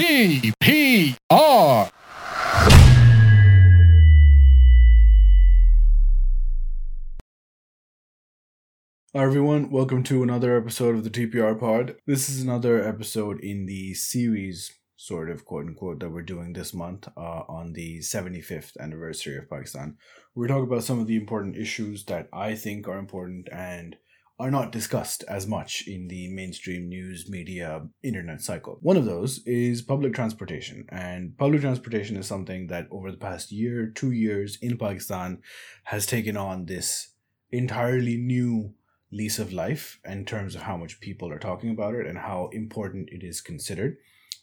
TPR. Hi everyone, welcome to another episode of the TPR Pod. This is another episode in the series, sort of quote unquote, that we're doing this month uh, on the 75th anniversary of Pakistan. We're talking about some of the important issues that I think are important and are not discussed as much in the mainstream news, media, internet cycle. One of those is public transportation. And public transportation is something that over the past year, two years in Pakistan has taken on this entirely new lease of life in terms of how much people are talking about it and how important it is considered.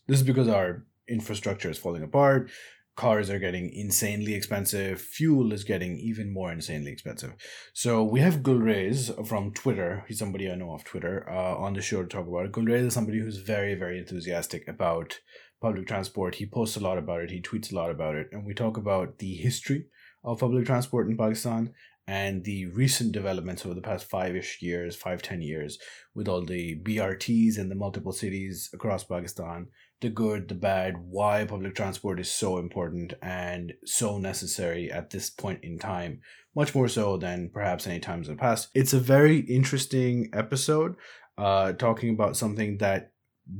This is because our infrastructure is falling apart. Cars are getting insanely expensive. Fuel is getting even more insanely expensive. So we have Gulraiz from Twitter. He's somebody I know off Twitter uh, on the show to talk about it. Gulraiz is somebody who's very, very enthusiastic about public transport. He posts a lot about it. He tweets a lot about it. And we talk about the history of public transport in Pakistan and the recent developments over the past five-ish years, five, ten years, with all the BRTs and the multiple cities across Pakistan, the good, the bad, why public transport is so important and so necessary at this point in time, much more so than perhaps any times in the past. It's a very interesting episode, uh, talking about something that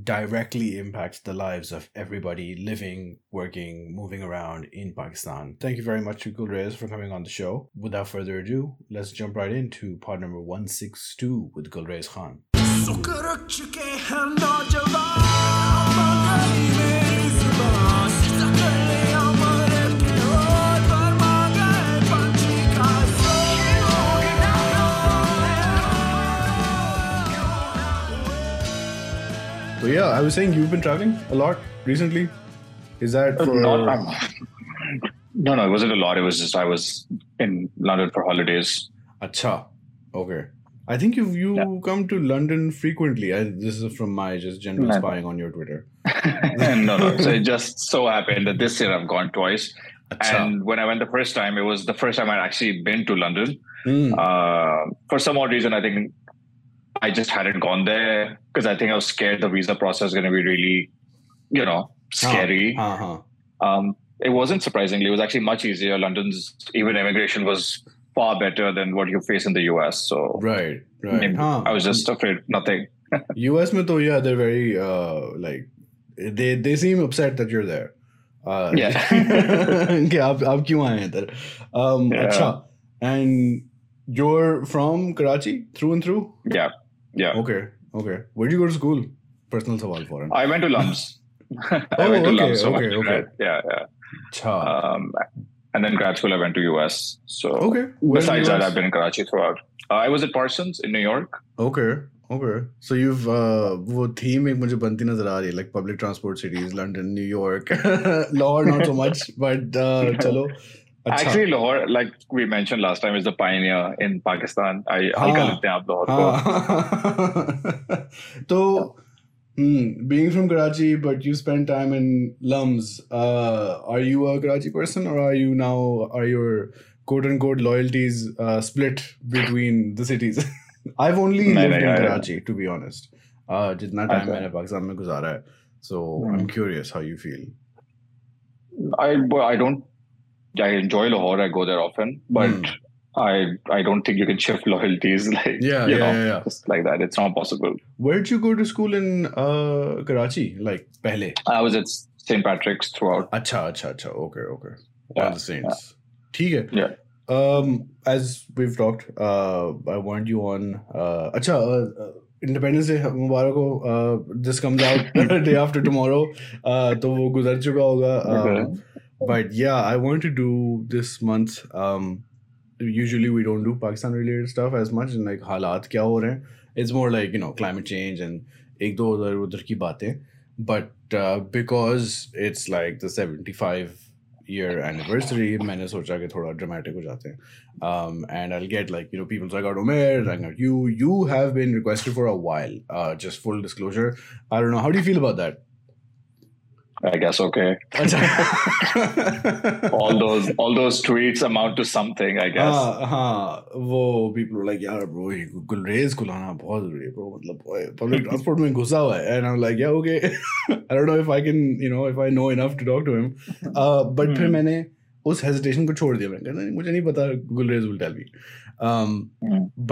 directly impacts the lives of everybody living, working, moving around in Pakistan. Thank you very much to Gulraiz for coming on the show. Without further ado, let's jump right into pod number 162 with Gulraiz Khan. Yeah, I was saying you've been traveling a lot recently. Is that for Not, um, no, no, it wasn't a lot. It was just I was in London for holidays. Acha. Okay. I think you you Yeah. come to London frequently. I, this is from my just general No. spying on your Twitter. no, no. So it just so happened that this year I've gone twice. Acha. And when I went the first time, it was the first time I'd actually been to London. Hmm. Uh, for some odd reason, I think I just hadn't gone there because I think I was scared the visa process was going to be really, you know, scary. Uh-huh. Um, it wasn't surprisingly. It was actually much easier. London's even immigration was far better than what you face in the US. So Right, right. maybe Huh. I was just afraid nothing. US में तो yeah, they're very uh like they they seem upset that you're there. Uh, Yeah. कि आप आप क्यों आए हैं इधर? Um, Yeah. अच्छा. And you're from Karachi through and through? Yeah. Yeah. Okay, okay. Where'd you go to school? Personal सवाल for him. I went to Lums. I Oh, went to okay, Lums. so okay, much, okay. right? Yeah, yeah. अच्छा. Um, and then grad school, I went to US. So okay. Where in besides that, US? I've been in Karachi throughout. Uh, I was at Parsons in New York. Okay, okay. So you've uh, वो theme एक मुझे बनती नजर आ रही है like public transport cities, London, New York, Lahore not so much, but uh, चलो. अच्छा. Actually, Lahore, like we mentioned last time, is the pioneer in Pakistan. I हल्का हाँ. लेते हैं आप Lahore को. हाँ. तो hmm, being from Karachi, but you spent time in Lums. Uh, are you a Karachi person, or are you now are your quote unquote loyalties uh, split between the cities? I've only नहीं, lived नहीं, in I- Karachi, to be honest. Uh, जितना time अच्छा. मैंने पाकिस्तान में गुजारा है. So Hmm. I'm curious how you feel. I well, I don't. I enjoy Lahore. I go there often, but Hmm. I I don't think you can shift loyalties like Yeah, you yeah, know yeah, yeah. just like that. It's not possible. Where did you go to school in uh, Karachi? Like पहले? I was at St. Patrick's throughout. अच्छा अच्छा अच्छा okay okay Yeah, All the saints ठीक है Yeah. um as we've talked uh I want you on uh अच्छा uh, uh, Independence Day मुबारक हो uh, this comes out day after tomorrow uh तो वो गुजर चुका होगा um, but yeah I want to do this month um usually we don't do Pakistan related stuff as much and like हालात क्या हो रहे हैं it's more like you know climate change and एक दो उधर उधर की बातें but uh, because it's like the 75 year anniversary मैंने सोचा कि थोड़ा dramatic हो जाते हैं um, and I'll get like you know people like out Omer I got you you have been requested for a while uh, just full disclosure I don't know how do you feel about that I guess okay. all those all those tweets amount to something, I guess. हाँ हाँ वो people were like यार bro ये गुलरेज को लाना बहुत जरूरी है bro मतलब public transport में घुसा हुआ है and I'm like yeah okay I don't know if I can you know if I know enough to talk to him uh, but फिर मैंने उस hesitation को छोड़ दिया मैंने कहा मुझे नहीं पता Gulrez will tell me um,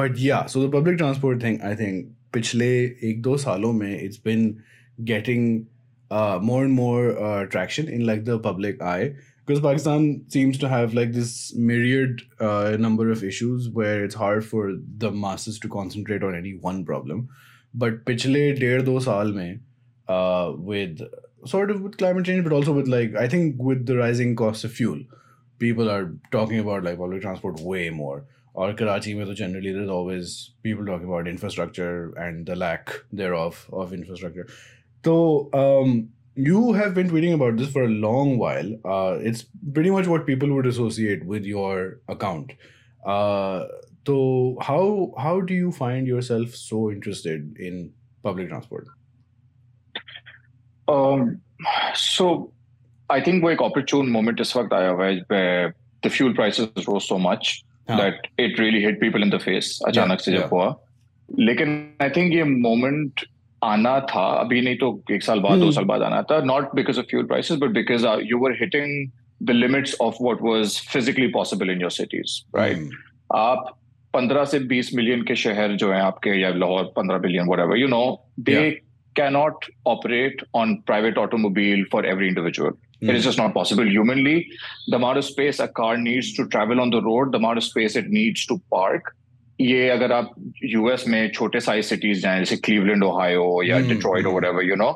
but yeah so the public transport thing I think पिछले एक दो सालों में it's been getting uh, more and more uh, traction in like the public eye because Pakistan seems to have like this myriad uh, number of issues where it's hard for the masses to concentrate on any one problem. But पिछले डेढ़ दो साल में uh, with sort of with climate change, but also with like I think with the rising cost of fuel, people are talking about like public transport way more. Or Karachi mein to generally there's always people talking about infrastructure and the lack thereof of infrastructure. So um, you have been tweeting about this for a long while. Uh, it's pretty much what people would associate with your account. Uh, so how how do you find yourself so interested in public transport? Um, so I think वो एक opportune moment इस वक्त आया हुआ है where the fuel prices rose so much हाँ. that it really hit people in the face अचानक yeah, से जब yeah. हुआ लेकिन I think ये moment आना था अभी नहीं तो एक साल बाद दो हम्म। साल बाद आना था not because of fuel prices but because you were hitting the limits of what was physically possible in your cities right आप पंद्रह से बीस मिलियन के शहर जो है आपके या लाहौर पंद्रह billion what you know they cannot operate on private automobile for every individual It is hmm. just not possible. Humanly. The amount of space a car needs to travel on the road, the amount of space it needs to park, ये अगर आप US में छोटे size cities जाएँ जैसे Cleveland Ohio या Detroit और whatever you know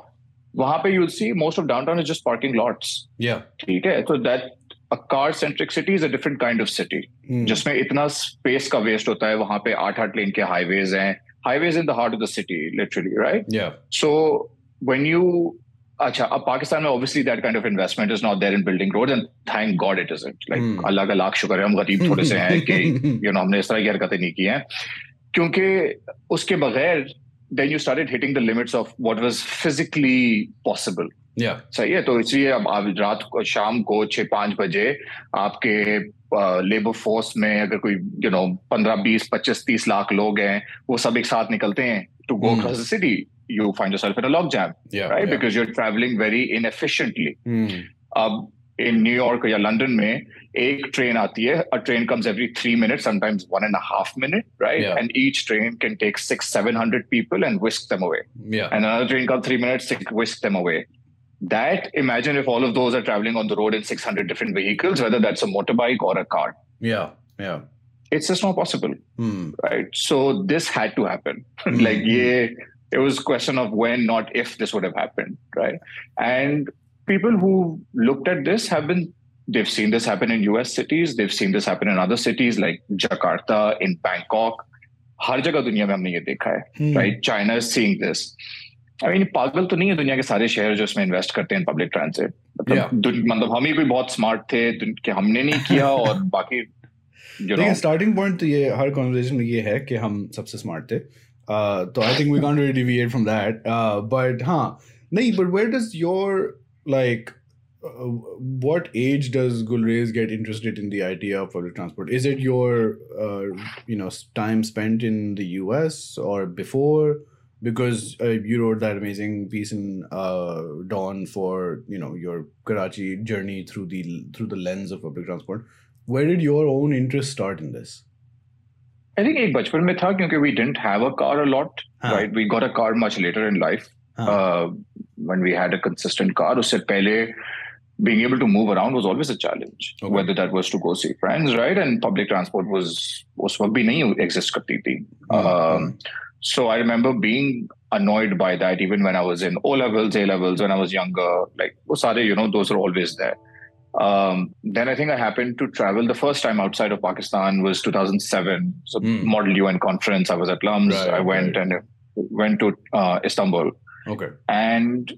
वहाँ पे you see most of downtown is just parking lots ठीक है? तो that a car centric city is a different kind of city जिसमें इतना स्पेस का वेस्ट होता है वहाँ पे आठ आठ लेन के हाईवेज हैं. Highways in the heart of the city literally right so when you अच्छा अब पाकिस्तान में obviously that kind of investment is not there in building road and thank God it is it like Allah का लाख शुक्र है हम गरीब थोड़े से हैं कि यू नो हमने इस तरह की हरकतें नहीं की हैं। क्योंकि उसके बगैर then you started hitting the limits of what was physically possible सही है तो इसलिए अब आप रात को शाम को छः पाँच बजे आपके लेबर फोर्स में अगर कोई यू नो पंद्रह बीस पच्चीस तीस लाख लोग हैं वो सब एक साथ निकलते हैं to go the city you find yourself in a logjam, yeah, right? Yeah. Because you're traveling very inefficiently. Mm. Uh, in New York or London में एक train आती है a train comes every three minutes sometimes one and a half minute right yeah. and each train can take six seven hundred people and whisk them away yeah and another train comes three minutes whisk them away that imagine if all of those are traveling on the road in 600 different vehicles whether that's a motorbike or a car yeah yeah it's just not possible mm. right so this had to happen mm. like yeah it was a question of when, not if this would have happened, right? And people who looked at this have been they've seen this happen in US cities, they've seen this happen in other cities like Jakarta, in Bangkok. हर जगह दुनिया में हमने ये देखा है right China is seeing this I mean पागल तो नहीं है दुनिया के सारे शहर जो इसमें इन्वेस्ट करते हैं पब्लिक ट्रांसिट मतलब हम ही कोई बहुत स्मार्ट थे कि हमने नहीं किया और बाकी स्टार्टिंग पॉइंट तो ये हर कॉन्वर्सेशन में ये है कि हम सबसे स्मार्ट थे Uh, so I think we can't really deviate from that. Uh, but huh, nahi, but where does your like uh, what age does Gulraiz get interested in the idea of public transport? Is it your uh, you know time spent in the US or before? Because uh, you wrote that amazing piece in uh, Dawn for you know your Karachi journey through the through the lens of public transport. Where did your own interest start in this? I think एक बचपन में था क्योंकि we didn't have a car a lot, हाँ. right? We got a car much later in life हाँ. uh, when we had a consistent car. उससे पहले being able to move around was always a challenge, okay. whether that was to go see friends, right? And public transport was उस वक्त भी नहीं exist करती थी. Um, so I remember being annoyed by that even when I was in O levels, A levels, when I was younger. Like वो सारे, you know, those are always there. Um, then I think I happened to travel. The first time outside of Pakistan was 2007. So mm. Model UN conference. I was at LUMS. Right, I went right. and went to uh, Istanbul. Okay. And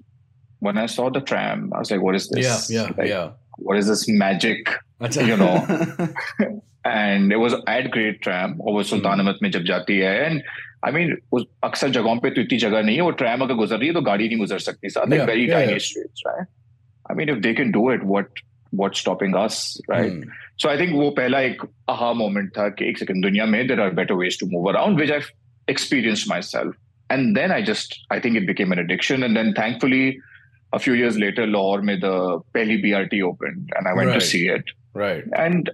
when I saw the tram, I was like, "What is this? Yeah, yeah, like, yeah. What is this magic? you know." and it was at Great Tram. वो सुल्तानमत में जब जाती है and I mean उस अक्सर जगहों पे तो इतनी जगह नहीं है वो ट्रैम अगर गुजर रही है तो गाड़ी नहीं गुजर सकती साथ very tiny streets right I mean, if they can do it, what what's stopping us, right? Hmm. So I think वो पहला एक aha moment था कि एक second दुनिया में there are better ways to move around, which I've experienced myself. And then I just I think it became an addiction. And then thankfully, a few years later, Lahore made the Pehli BRT opened, and I went right. to see it. Right. And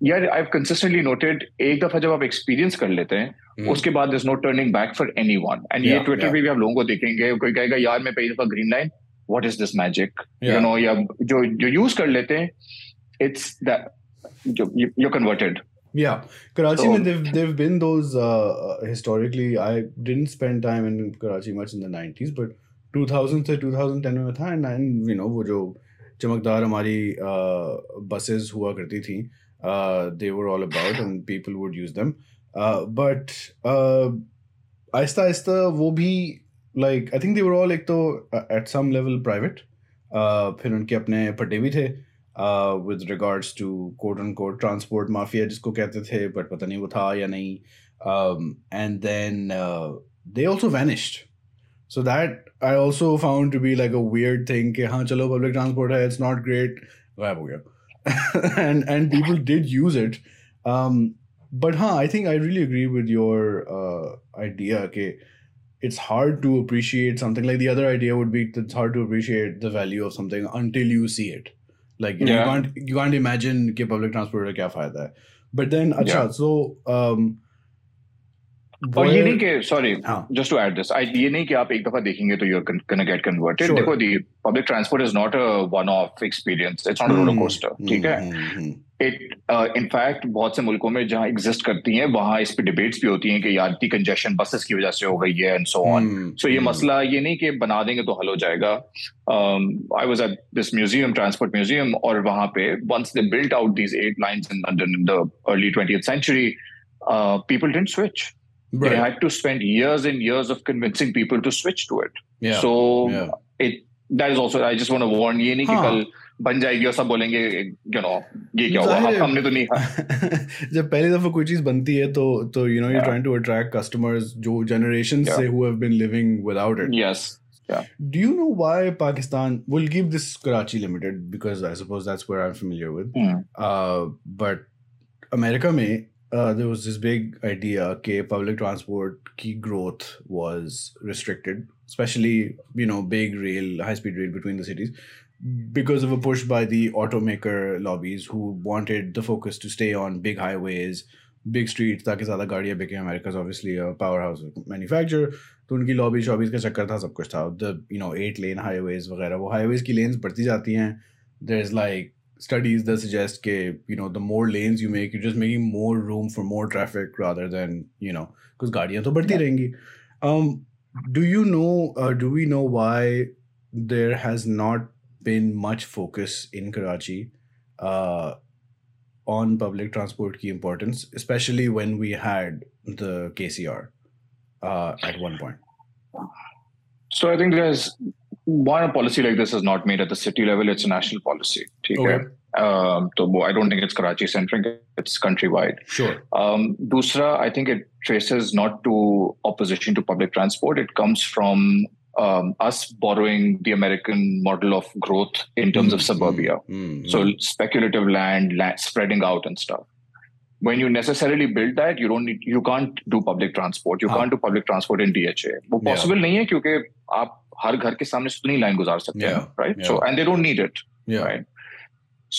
yeah, I've consistently noted एक दफा जब आप experience कर लेते हैं mm. उसके बाद there's no turning back for anyone. And yeah, ये ट्विटर yeah. पे भी आप लोगों को देखेंगे कोई कहेगा यार मैं पहली दफा green line what is this magic yeah. you know या जो जो यूज कर लेते हैं it's that you're converted yeah karachi so, they've, they've been those uh, historically i didn't spend time in karachi much in the 90s but 2000 से 2010 में था and you know वो जो चमकदार हमारी बसेस uh, हुआ करती थी दे were all about and people would use them but आहिस्ता आहिस्ता वो भी like I think they were all एक तो एट सम लेवल प्राइवेट फिर उनके अपने पट्टे भी थे with regards to quote end quote transport mafia जिसको कहते थे बट पता नहीं वो था या नहीं and then they also vanished so that I also found to be like a weird thing. कि हाँ चलो public transport है, it's not great. गायब हो गया. and and people did use it. Um, but huh, I think I really agree with your uh, idea. Okay, it's hard to appreciate something. Like the other idea would be it's hard to appreciate the value of something until you see it. Like you, know, you can't you can't imagine ke public transport ka hai but then acha yeah. so um और ये नहीं कि sorry just to add this I ये नहीं कि आप एक दफ़ा देखेंगे तो यूर कैन गेट कन्वर्टेड देखो the public transport is not a one off experience it's not a roller coaster ठीक है? इट इनफैक्ट uh, बहुत से मुल्कों में जहाँ एग्जिस्ट करती हैं वहाँ इस पे डिबेट्स भी होती हैं कि यार इतनी कंजेशन बसेस की वजह से हो गई है एंड सो ऑन सो ये मसला ये नहीं कि बना देंगे तो हल हो जाएगा. I was at this museum transport museum और वहाँ पे once they built out these eight lines in London in the early 20th century people didn't switch right. they had to spend years and years of convincing people to switch to it. Yeah. So yeah. it that is also I just want to warn ये नहीं कि कल बन जाएगी और सब बोलेंगे you know ये क्या हुआ हम हमने तो नहीं जब पहली दफा कोई चीज बनती है तो तो you know you trying to attract customers जो जनरेशन से who have been living without it yes Yeah. Do you know why Pakistan? We'll give this Karachi Limited because I suppose that's where I'm familiar with. Mm. Uh, but America may uh, there was this big idea that public transport key growth was restricted, especially you know big rail, high speed rail between the cities, because of a push by the automaker lobbies who wanted the focus to stay on big highways, big streets ताकि ज़्यादा गाड़ियाँ बिके America's obviously a powerhouse manufacturer तो उनकी lobby शॉबीज का चक्कर था सब कुछ था the you know eight lane highways वगैरह वो हाईवेज की लेन्स बढ़ती जाती हैं there is like studies that suggest that you know the more lanes you make you're just making more room for more traffic rather than you know because gaadiyan to badti rahengi um do you know uh, do we know why there has not been much focus in karachi uh, on public transport key importance especially when we had the kcr uh, at one point? So i think there's why a policy like this is not made at the city level, it's a national policy. Okay. Um, so I don't think it's Karachi centric, it's countrywide. Sure. Um, Dusra, I think it traces not to opposition to public transport, it comes from um, us borrowing the American model of growth in terms mm-hmm. of suburbia. Mm-hmm. So speculative land, land, spreading out and stuff. When you necessarily build that, you don't need, you can't do public transport. You ah. can't do public transport in DHA. वो possible yeah. नहीं है क्योंकि आप हर घर के सामने सुतनी line गुजार सकते हैं right so and they don't need it right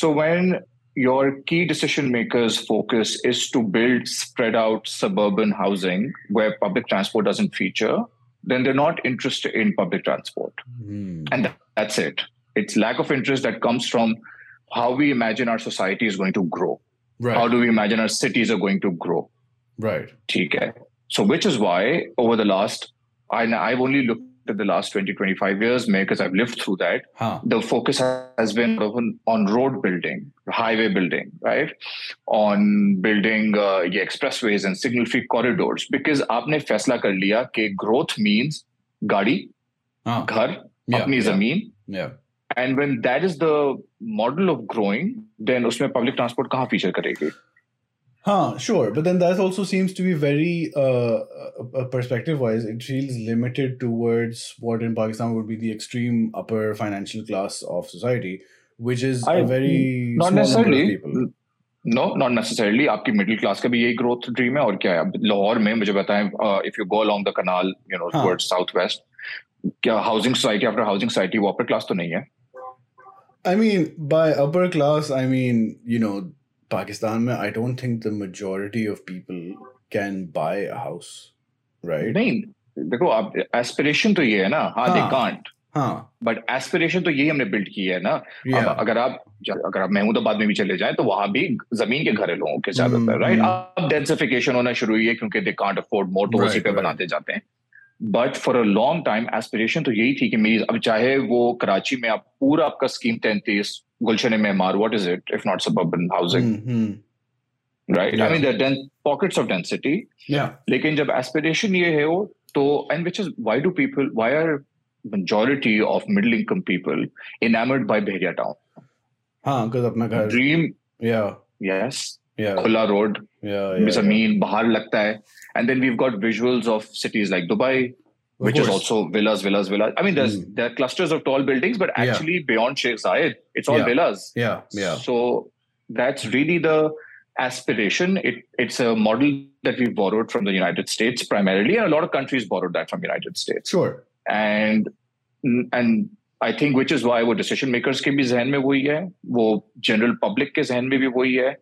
so when your key decision makers focus is to build spread out suburban housing where public transport doesn't feature then they're not interested in public transport mm. and that's it it's lack of interest that comes from how we imagine our society is going to grow right. how do we imagine our cities are going to grow right okay so which is why over the last I, i've only looked to the last 20, 25 years, because I've lived through that, huh. the focus has been on, on road building, highway building, right? On building uh, expressways and signal free corridors. Because आपने फैसला कर लिया कि growth means गाड़ी, huh. घर, yeah, अपनी yeah. जमीन. Yeah. And when that is the model of growing, then उसमें public transport कहाँ feature करेगी? Huh, sure. But then that also seems to be very, uh, uh, perspective wise, it feels limited towards what in Pakistan would be the extreme upper financial class of society, which is I- a very not small number of necessarily. people. No not necessarily आपकी middle class का भी यही growth dream है और क्या है अब लाहौर में मुझे बताएं if you go along the canal you no हाँ. टुवर्ड्स साउथ वेस्ट क्या housing society after housing society वो अपर क्लास तो नहीं है I mean, by upper class, I mean, you know, Pakistan, mein, I don't think the majority of people can buy a house, right? नहीं देखो आप aspiration तो ये है ना हाँ दे. कांट. बट एस्पिरेशन तो यही हमने बिल्ड की है ना अब Yeah. अगर आप अगर आप महमूदाबाद में भी चले जाएँ तो वहाँ भी ज़मीन के घर है लोगों के ज़्यादातर हम्म, राइट हम्म। अब डेंसिफिकेशन होना शुरू हुई है क्योंकि दे कांट अफोर्ड मोर तो उसी पे right. बनाते जाते हैं but for a long time aspiration तो यही थी कि मेरी अब चाहे वो कराची में आप पूरा आपका स्कीम तैंतीस Gulshan MMR, what is it if not suburban housing? Mm-hmm. Right? Yeah. I mean, there are den- pockets of density. Yeah. Lekin jab aspiration ye hai ho, to, and which is why do people, why are majority of middle income people enamored by Bahria Town? because of my dream yeah yes yeah या road yeah, या जमीन बाहर लगता है and then we've got visuals of cities like dubai which is course. also villas, villas, villas. I mean, there's Mm. there are clusters of tall buildings, but Yeah. actually beyond Sheikh Zayed, it's all Yeah. villas. Yeah. Yeah. So that's really the aspiration. It it's a model that we've borrowed from the United States primarily, and a lot of countries borrowed that from United States. Sure. and and I think which is why वो decision makers के भी जहन में वही है वो general public के जहन में भी वही है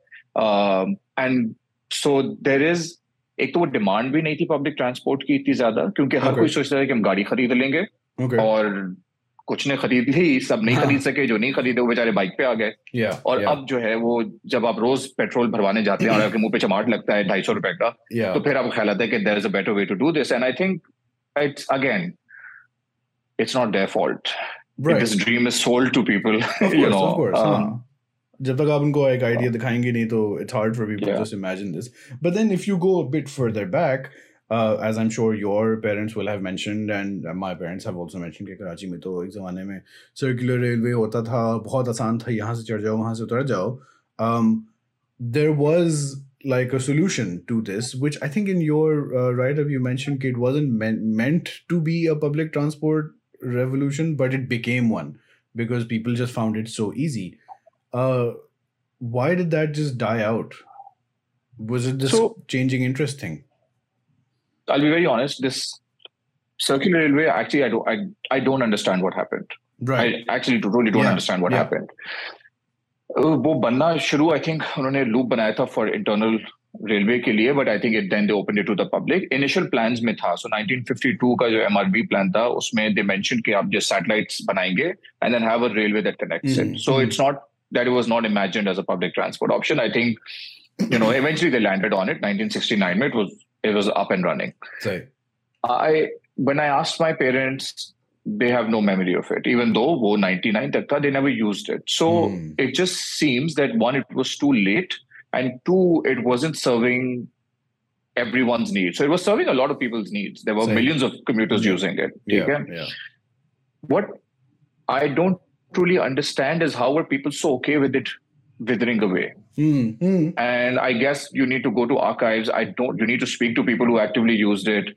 um, and so there is एक तो वो डिमांड भी नहीं थी पब्लिक ट्रांसपोर्ट की इतनी ज़्यादा क्योंकि हर Okay. कोई सोचता है कि हम गाड़ी खरीद लेंगे Okay. और कुछ ने खरीद ली सब नहीं हाँ. खरीद सके जो नहीं खरीदे वो बेचारे बाइक पे आ गए Yeah. और yeah. अब जो है वो जब आप रोज पेट्रोल भरवाने जाते हैं और आपके मुँह पे चमाट लगता है ढाई सौ रुपए का Yeah. तो फिर आपको ख्याल आता है कि there is a better way to do this and I think it's again it's not their fault this dream is sold to people you know. जब तक आप उनको एक आइडिया दिखाएंगे नहीं तो it's hard for people Yeah. to just imagine this. But then if you go a bit further back, uh, as I'm sure your parents will have mentioned and my parents have also mentioned कि कराची में तो एक ज़माने में circular railway होता था बहुत आसान था यहाँ से चढ़ जाओ वहाँ से उतर जाओ um, there was like a solution to this which I think in your uh, write-up you mentioned कि it wasn't meant, meant to be a public transport revolution but it became one because people just found it so easy uh why did that just die out was it this So- changing interest thing I'll be very honest this circular railway actually I don't I, I don't understand what happened right I actually really don't Yeah, understand what yeah. happened Uh, वो बनना शुरू I think उन्होंने loop बनाया था for internal railway के लिए but I think it then they open it to the public initial plans में था सो 1952 का जो एमआरबी प्लान था उसमें दे मेंशन कि आप जो सैटेलाइट्स बनाएंगे and then have a railway that connects Mhm, it so mhm. It's not that it was not imagined as a public transport option. I think, you know, eventually they landed on it. 1969, it was it was up and running. So, I when I asked my parents, they have no memory of it. Even though wo 99 they never used it. So mm. it just seems that one, it was too late, and two, it wasn't serving everyone's needs. So it was serving a lot of people's needs. There were millions of commuters yeah. using it. Yeah, yeah. What I don't truly understand is how were people so okay with it withering away? Hmm, hmm. and I guess you need to go to archives. I don't. You need to speak to people who actively used it.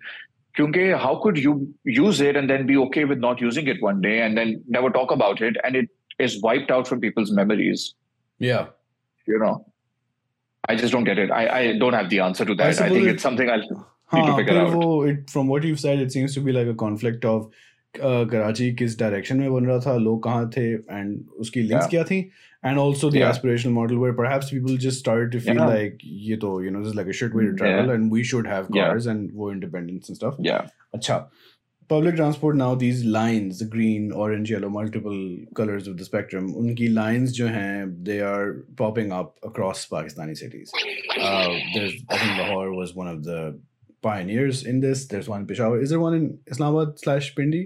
Kyunki, how could you use it and then be okay with not using it one day and then never talk about it and it is wiped out from people's memories? yeah You know, I just don't get it. I, I don't have the answer to that. I, suppose think it- it's something I'll need to हाँ, figure फिर out. वो it, from what you've said it seems to be like a conflict of uh, Karachi किस direction में बन रहा था लोग कहाँ थे एंड उसकी लिंक्स Yeah. क्या थी and also the Yeah. aspirational model where perhaps people just started to feel Yeah. like ये तो you know this is like a shit way to travel and we should have Yeah. cars and वो independence and stuff Yeah. अच्छा public transport now these lines the green orange yellow multiple colors of the spectrum उनकी lines जो हैं they are popping up across Pakistani cities uh, there's I think Lahore was one of the pioneers in this there's one in Peshawar is there one in Islamabad slash Pindi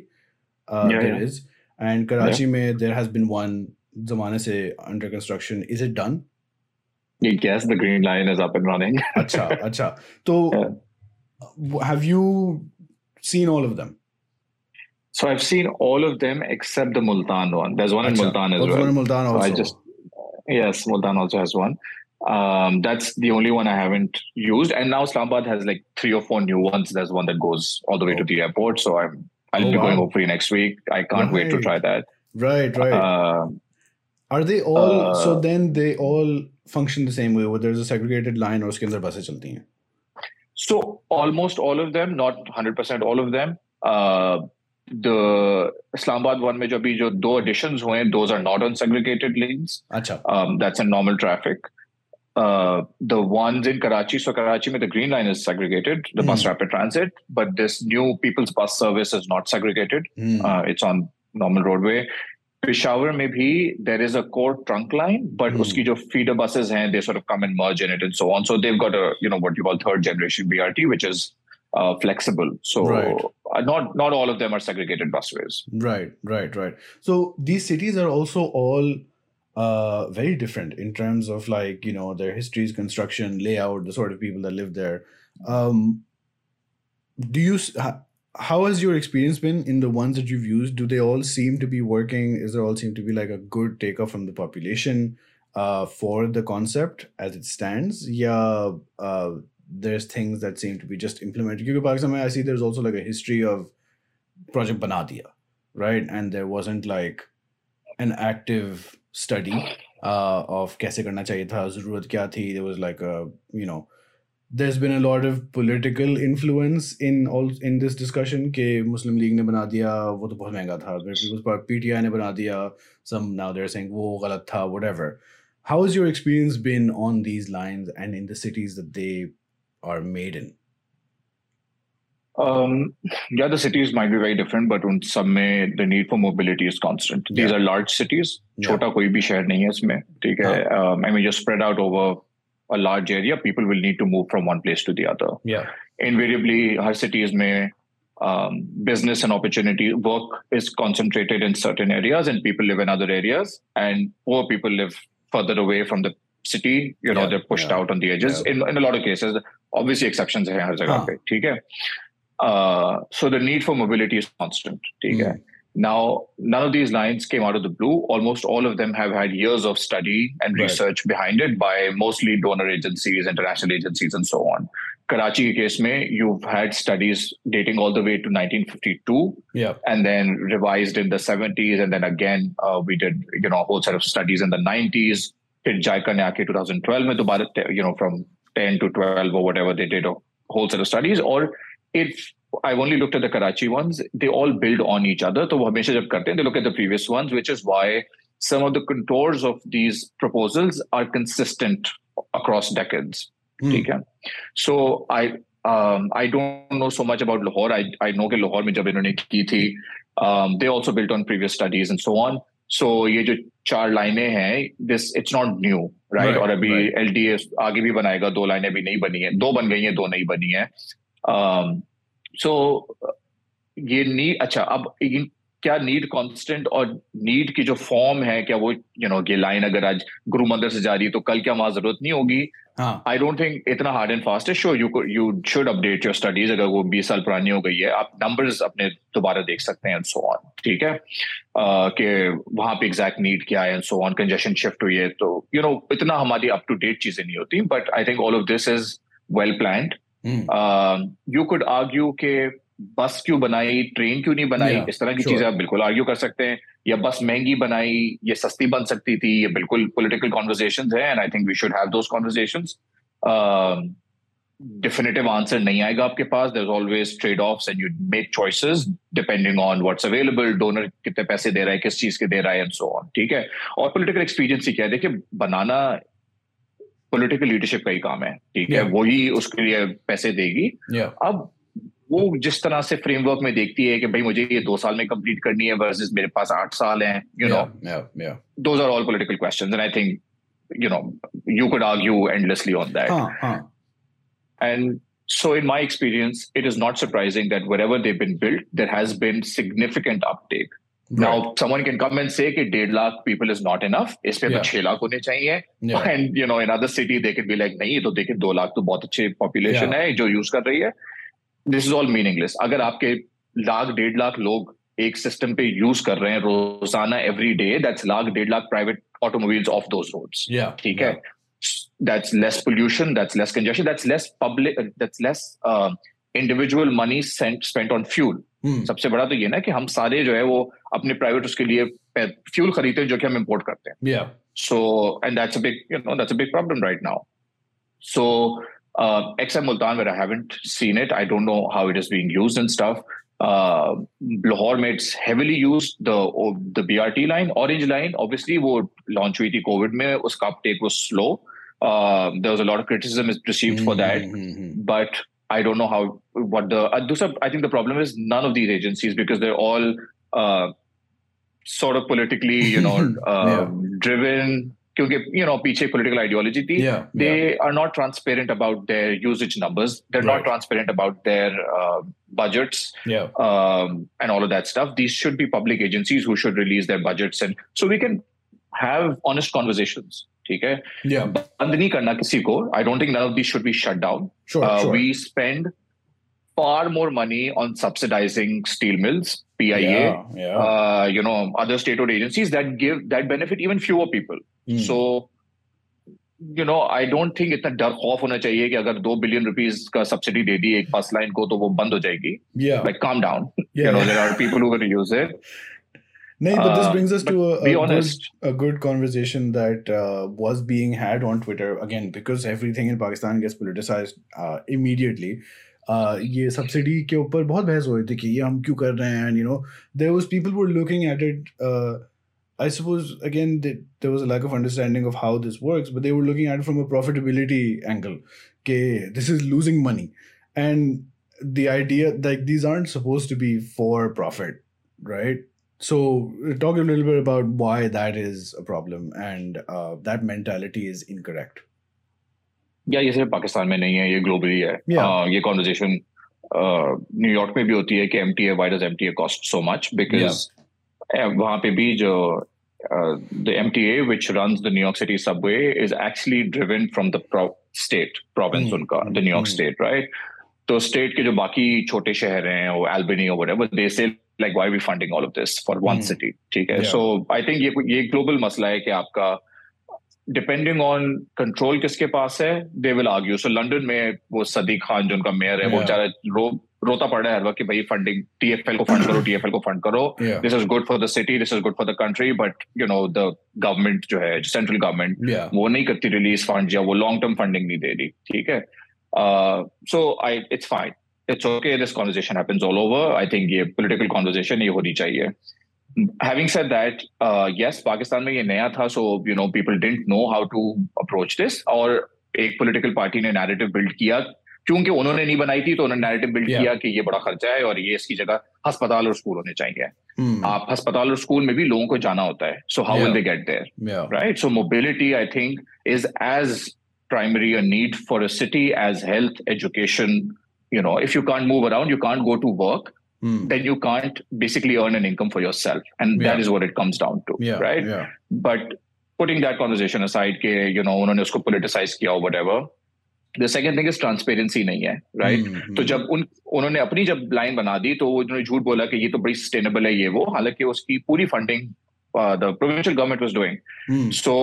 Uh, Yeah, there yeah. is and Karachi mein there has been one zamane se under construction is it done Yes, the green line is up and running. acha acha so w- have you seen all of them So I've seen all of them except the Multan one. There's one in Multan as Oh, there's well. one in Multan So I also just- Yes, Multan also has one. Um, that's the only one I haven't used. And now Islamabad has like three or four new ones. There's one that goes all the way oh. to the airport. So I'm I'll oh, be wow. going hopefully next week. I can't right. wait to try that. Right, right. Uh, Are they all uh, so then they all function the same way where there's a segregated line or उसके अंदर बसें चलती हैं? So almost all of them, not 100% all of them. Uh, the Islamabad one में जो अभी जो दो additions हुए those are not on segregated lanes. अच्छा. Um, that's in normal traffic. Uh, the ones in Karachi, so Karachi, the green line is segregated, the mm. bus rapid transit, but this new people's bus service is not segregated. Mm. Uh, it's on normal roadway. Peshawar maybe there is a core trunk line, but mm. uski jo feeder buses hain, they sort of come and merge in it and so on. So they've got a, you know, what you call third generation BRT, which is uh, flexible. So right. uh, not not all of them are segregated busways. Right, right, right. So these cities are also all uh, very different in terms of like you know their histories, construction, layout, the sort of people that live there. Um, do you how has your experience been in the ones that you've used? Do they all seem to be working? Is there all seem to be like a good take takeoff from the population uh, for the concept as it stands? Yeah, uh, there's things that seem to be just implemented. Because Pakistan, I see there's also like a history of Project Banadia, right? And there wasn't like an active study of कैसे करना चाहिए था, ज़रूरत क्या थी there was like you know there is been a lot of political influence in all in this discussion के Muslim league ने बना दिया, वो तो बहुत महँगा था पी टी आई ने बना दिया सम नाउ देर सेइंग वो गलत था whatever how is your experience been on these lines and in the cities that they are made in um, yeah, the cities might be very different, but on some may the need for mobility is constant. These are large cities. Yeah. छोटा कोई भी शहर नहीं है इसमें ठीक है um, I mean just spread out over a large area people will need to move from one place to the other yeah invariably her cities may um, business and opportunity work is concentrated in certain areas and people live in other areas and poor people live further away from the city you know yeah, they're pushed yeah, out on the edges yeah. in, in a lot of cases obviously exceptions hai har jagah pe theek hai Uh, so the need for mobility is constant. Mm. Now, none of these lines came out of the blue. Almost all of them have had years of study and research behind it by mostly donor agencies, international agencies, and so on. Karachi case mein, you've had studies dating all the way to 1952, yeah, and then revised in the 70s, and then again uh, we did you know a whole set of studies in the 90s. Did JICA ne 2012 mein you know from 10 to 12 or whatever they did a whole set of studies, or if I've only looked at the Karachi ones, they all build on each other. So हमेशा जब करते हैं, they look at the previous ones, which is why some of the contours of these proposals are consistent across decades. Mm. So I um, I don't know so much about Lahore. I I know that Lahore में जब इन्होंने की थी, um, they also built on previous studies and so on. So ये जो चार लाइनें हैं, this it's not new, right? right और अभी right. LDA आगे भी बनाएगा, दो लाइनें भी नहीं बनी हैं, दो बन गई हैं, दो नहीं बनी हैं. Um, सो so, ये नीड अच्छा अब क्या नीड कांस्टेंट और नीड की जो फॉर्म है क्या वो यू नो ये लाइन अगर आज गुरु मंदिर से जा रही है तो कल क्या वहाँ ज़रूरत नहीं होगी? आई डोंट थिंक इतना हार्ड एंड फास्ट है। So you you should update your studies अगर वो बीस साल पुरानी हो गई है। आप नंबर्स अपने दोबारा देख सकते हैं सो ऑन ठीक है? uh, कि वहाँ पे एग्जैक्ट नीड क्या है सो ऑन कंजेशन शिफ्ट हुई है तो यू you नो know, इतना हमारी अप टू डेट चीज़ें नहीं होती but I think all of this is well planned you could argue के बस क्यों बनाई ट्रेन क्यों नहीं बनाई? Yeah, इस तरह की sure. चीज़ें आप बिल्कुल आर्ग्यू कर सकते हैं। या बस महँगी बनाई ये सस्ती बन सकती थी ये बिल्कुल पॉलिटिकल कॉन्वर्जेशन है and I think we should have those conversation answer नहीं आएगा आपके पास। There's always trade offs and you make choices depending on what's available donor कितने पैसे दे रहा है किस चीज़ के दे रहा है एंड सो ऑन ठीक है? और political एक्सपीरियंस ही क्या है? देखिए बनाना पॉलिटिकल लीडरशिप का ही काम है ठीक है वही उसके लिए पैसे देगी अब वो जिस तरह से फ्रेमवर्क में देखती है कि भाई मुझे ये दो साल में कंप्लीट करनी है वर्सेस मेरे पास आठ साल हैं you know those are all political questions and I think you know you could argue endlessly on that huh, huh. and so in my experience it is not surprising that wherever they've been built there has been significant uptake Right. Now, someone can come and say that 1.5 lakh people is not enough. इस पे तो 6 लाख होने चाहिए. Yeah. And you know, in other city they could be like, नहीं तो देखिए 2 लाख तो बहुत अच्छे population yeah. है जो use कर रही है. This is all meaningless. अगर आपके लाख डेढ़ लाख लोग एक सिस्टम पे यूज़ कर रहे हैं रोज़ाना एवरी डे दैट्स लाख डेढ़ lakh private automobiles off those roads ठीक है that's less pollution that's less congestion that's less public that's less individual money spent on fuel सबसे बड़ा तो ये ना कि हम सारे जो है वो अपने प्राइवेट उसके लिए फ्यूल खरीदते हैं जो कि हम इम्पोर्ट करते हैं। So and that's a big you know that's a big problem right now so X M Multan where I haven't seen it I don't know how it is being used and stuff Lahore में it's heavily use the B R T line orange line obviously वो launch हुई थी Covid में उसका uptake वो slow there was a lot of criticism is received for that but I don't know how what the uh, I think the problem is none of these agencies because they're all uh, sort of politically you know uh, yeah. driven क्योंकि you know पीछे political ideology थी yeah, they yeah. are not transparent about their usage numbers they're right. not transparent about their uh, budgets yeah. um, and all of that stuff these should be public agencies who should release their budgets and so we can have honest conversations ठीक है बंद नहीं करना किसी को I don't think none of this should be shut down we spend far more money on subsidizing steel mills, PIA, yeah, yeah. Uh, you know, other state-owned agencies that give that benefit even fewer people. Mm. So, you know, I don't think इतना डर खौफ होना चाहिए कि अगर दो billion rupees का subsidy दे दी एक फ़र्स्ट लाइन को तो वो बंद हो जाएगी yeah. like calm down yeah. you know there are people who are going to use it No, but this Uh, brings us but to a, be a, good, honest. a good conversation that uh, was being had on Twitter again because everything in Pakistan gets politicized uh, immediately. Uh, ये subsidy के ऊपर बहुत बहस हो रही थी कि ये हम क्यों कर रहे हैं and you know there was people were looking at it I suppose again that there was a lack of understanding of how this works, but they were looking at it from a profitability angle. Okay, this is losing money, and the idea like these aren't supposed to be for profit, right? So talk a little bit about why that is a problem and uh, that mentality is incorrect. या ये सिर्फ पाकिस्तान में नहीं है ये globally है Yeah. uh, ये conversation New York में भी होती है कि M T A why does M T A cost so much because वहां पे भी जो the M T A which run the New York city Subway is actually driven from the state province Hmm. उनका the Hmm. New York state right तो state के जो बाकी छोटे शहर हैं वो एल्बनी और whatever they say like why are we funding all of this for one Hmm. city ठीक है Yeah. so I think ये ये ग्लोबल मसला है कि आपका डिपेंडिंग ऑन कंट्रोल किसके पास है they will argue so London में वो सदीक खान जो उनका मेयर है वो Yeah. बेचारा रो रोता पड़ रहा है हर वक्त कि भाई फंडिंग टीएफएल को फंड करो टीएफएल को फंड करो Yeah. This is good for the city this is good for the country but you know the government जो है सेंट्रल गवर्नमेंट Yeah. वो नहीं करती रिलीज फंड या वो लॉन्ग टर्म फंडिंग नहीं दे रही ठीक है so I it's fine it's okay this conversation happens all over I think ये पॉलिटिकल कॉन्वर्जेशन ये होनी चाहिए having said that uh, yes pakistan में ये नया था so you know people didn't know how to approach this और एक political party ने narrative build किया क्योंकि उन्होंने नहीं बनाई थी तो उन्होंने narrative build Yeah. किया कि ये बड़ा खर्चा है और ये इसकी जगह अस्पताल और स्कूल होने चाहिए Hmm. आप अस्पताल और स्कूल में भी लोगों को जाना होता है so how Yeah. will they get there Yeah. right? So mobility, I think, is as primary a need for a city as health, education. You know, if you can't move around, you can't go to work, Hmm. then you can't basically earn an income for yourself, and Yeah. that is what it comes down to, Yeah. right? Yeah. But putting that conversation aside, के you know, उन्होंने उसको politicize किया or whatever. The second thing is transparency नहीं है, right? Hmm. तो जब उन उन्होंने अपनी जब लाइन बना दी तो वो उन्होंने झूठ बोला कि ये तो बड़ी सस्टेनेबल है ये वो हालांकि उसकी पूरी funding the provincial government was doing Hmm. so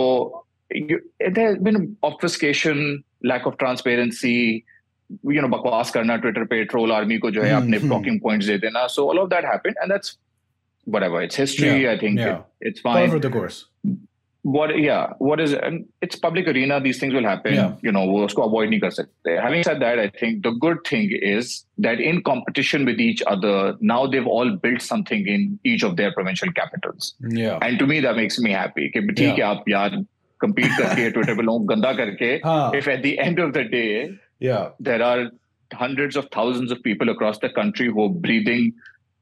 you, there has been obfuscation, lack of transparency. You know, bakwas karna Twitter pe troll army ko jo hai Hmm, apne hmm. talking points de dena. So all of that happened, and that's whatever. It's history. Yeah, I think yeah. it, it's Par fine. for the course. What? Yeah. What is? And it's public arena. These things will happen. Yeah. You know, wo usko avoid nahi kar sakte. Having said that, I think the good thing is that in competition with each other, now they've all built something in each of their provincial capitals. Yeah. And to me that makes me happy कि ठीक है आप यार compete करके Twitter पे लोगों को गंदा करके हाँ. if at the end of the day yeah. There are hundreds of thousands of people across the country who are breathing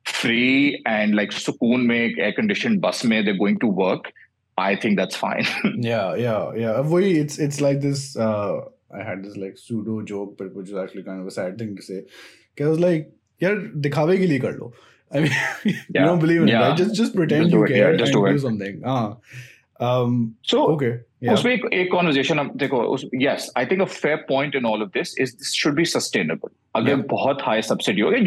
free and like sukoon make air conditioned bus may they're going to work. I think that's fine. yeah, yeah, yeah. we it's it's like this. Uh, I had this like pseudo joke, but which is actually kind of a sad thing to say. Because I was like, yeah, dikhawe ke liye kar lo. I mean, yeah. you don't believe in yeah. it. Right? Just just pretend just you care yeah, just and do, do something. Uh, um, so okay yeah. I think a fair point in all I think a fair point in all of this is this should be sustainable अगर yeah. बहुत okay, subsidy हो गया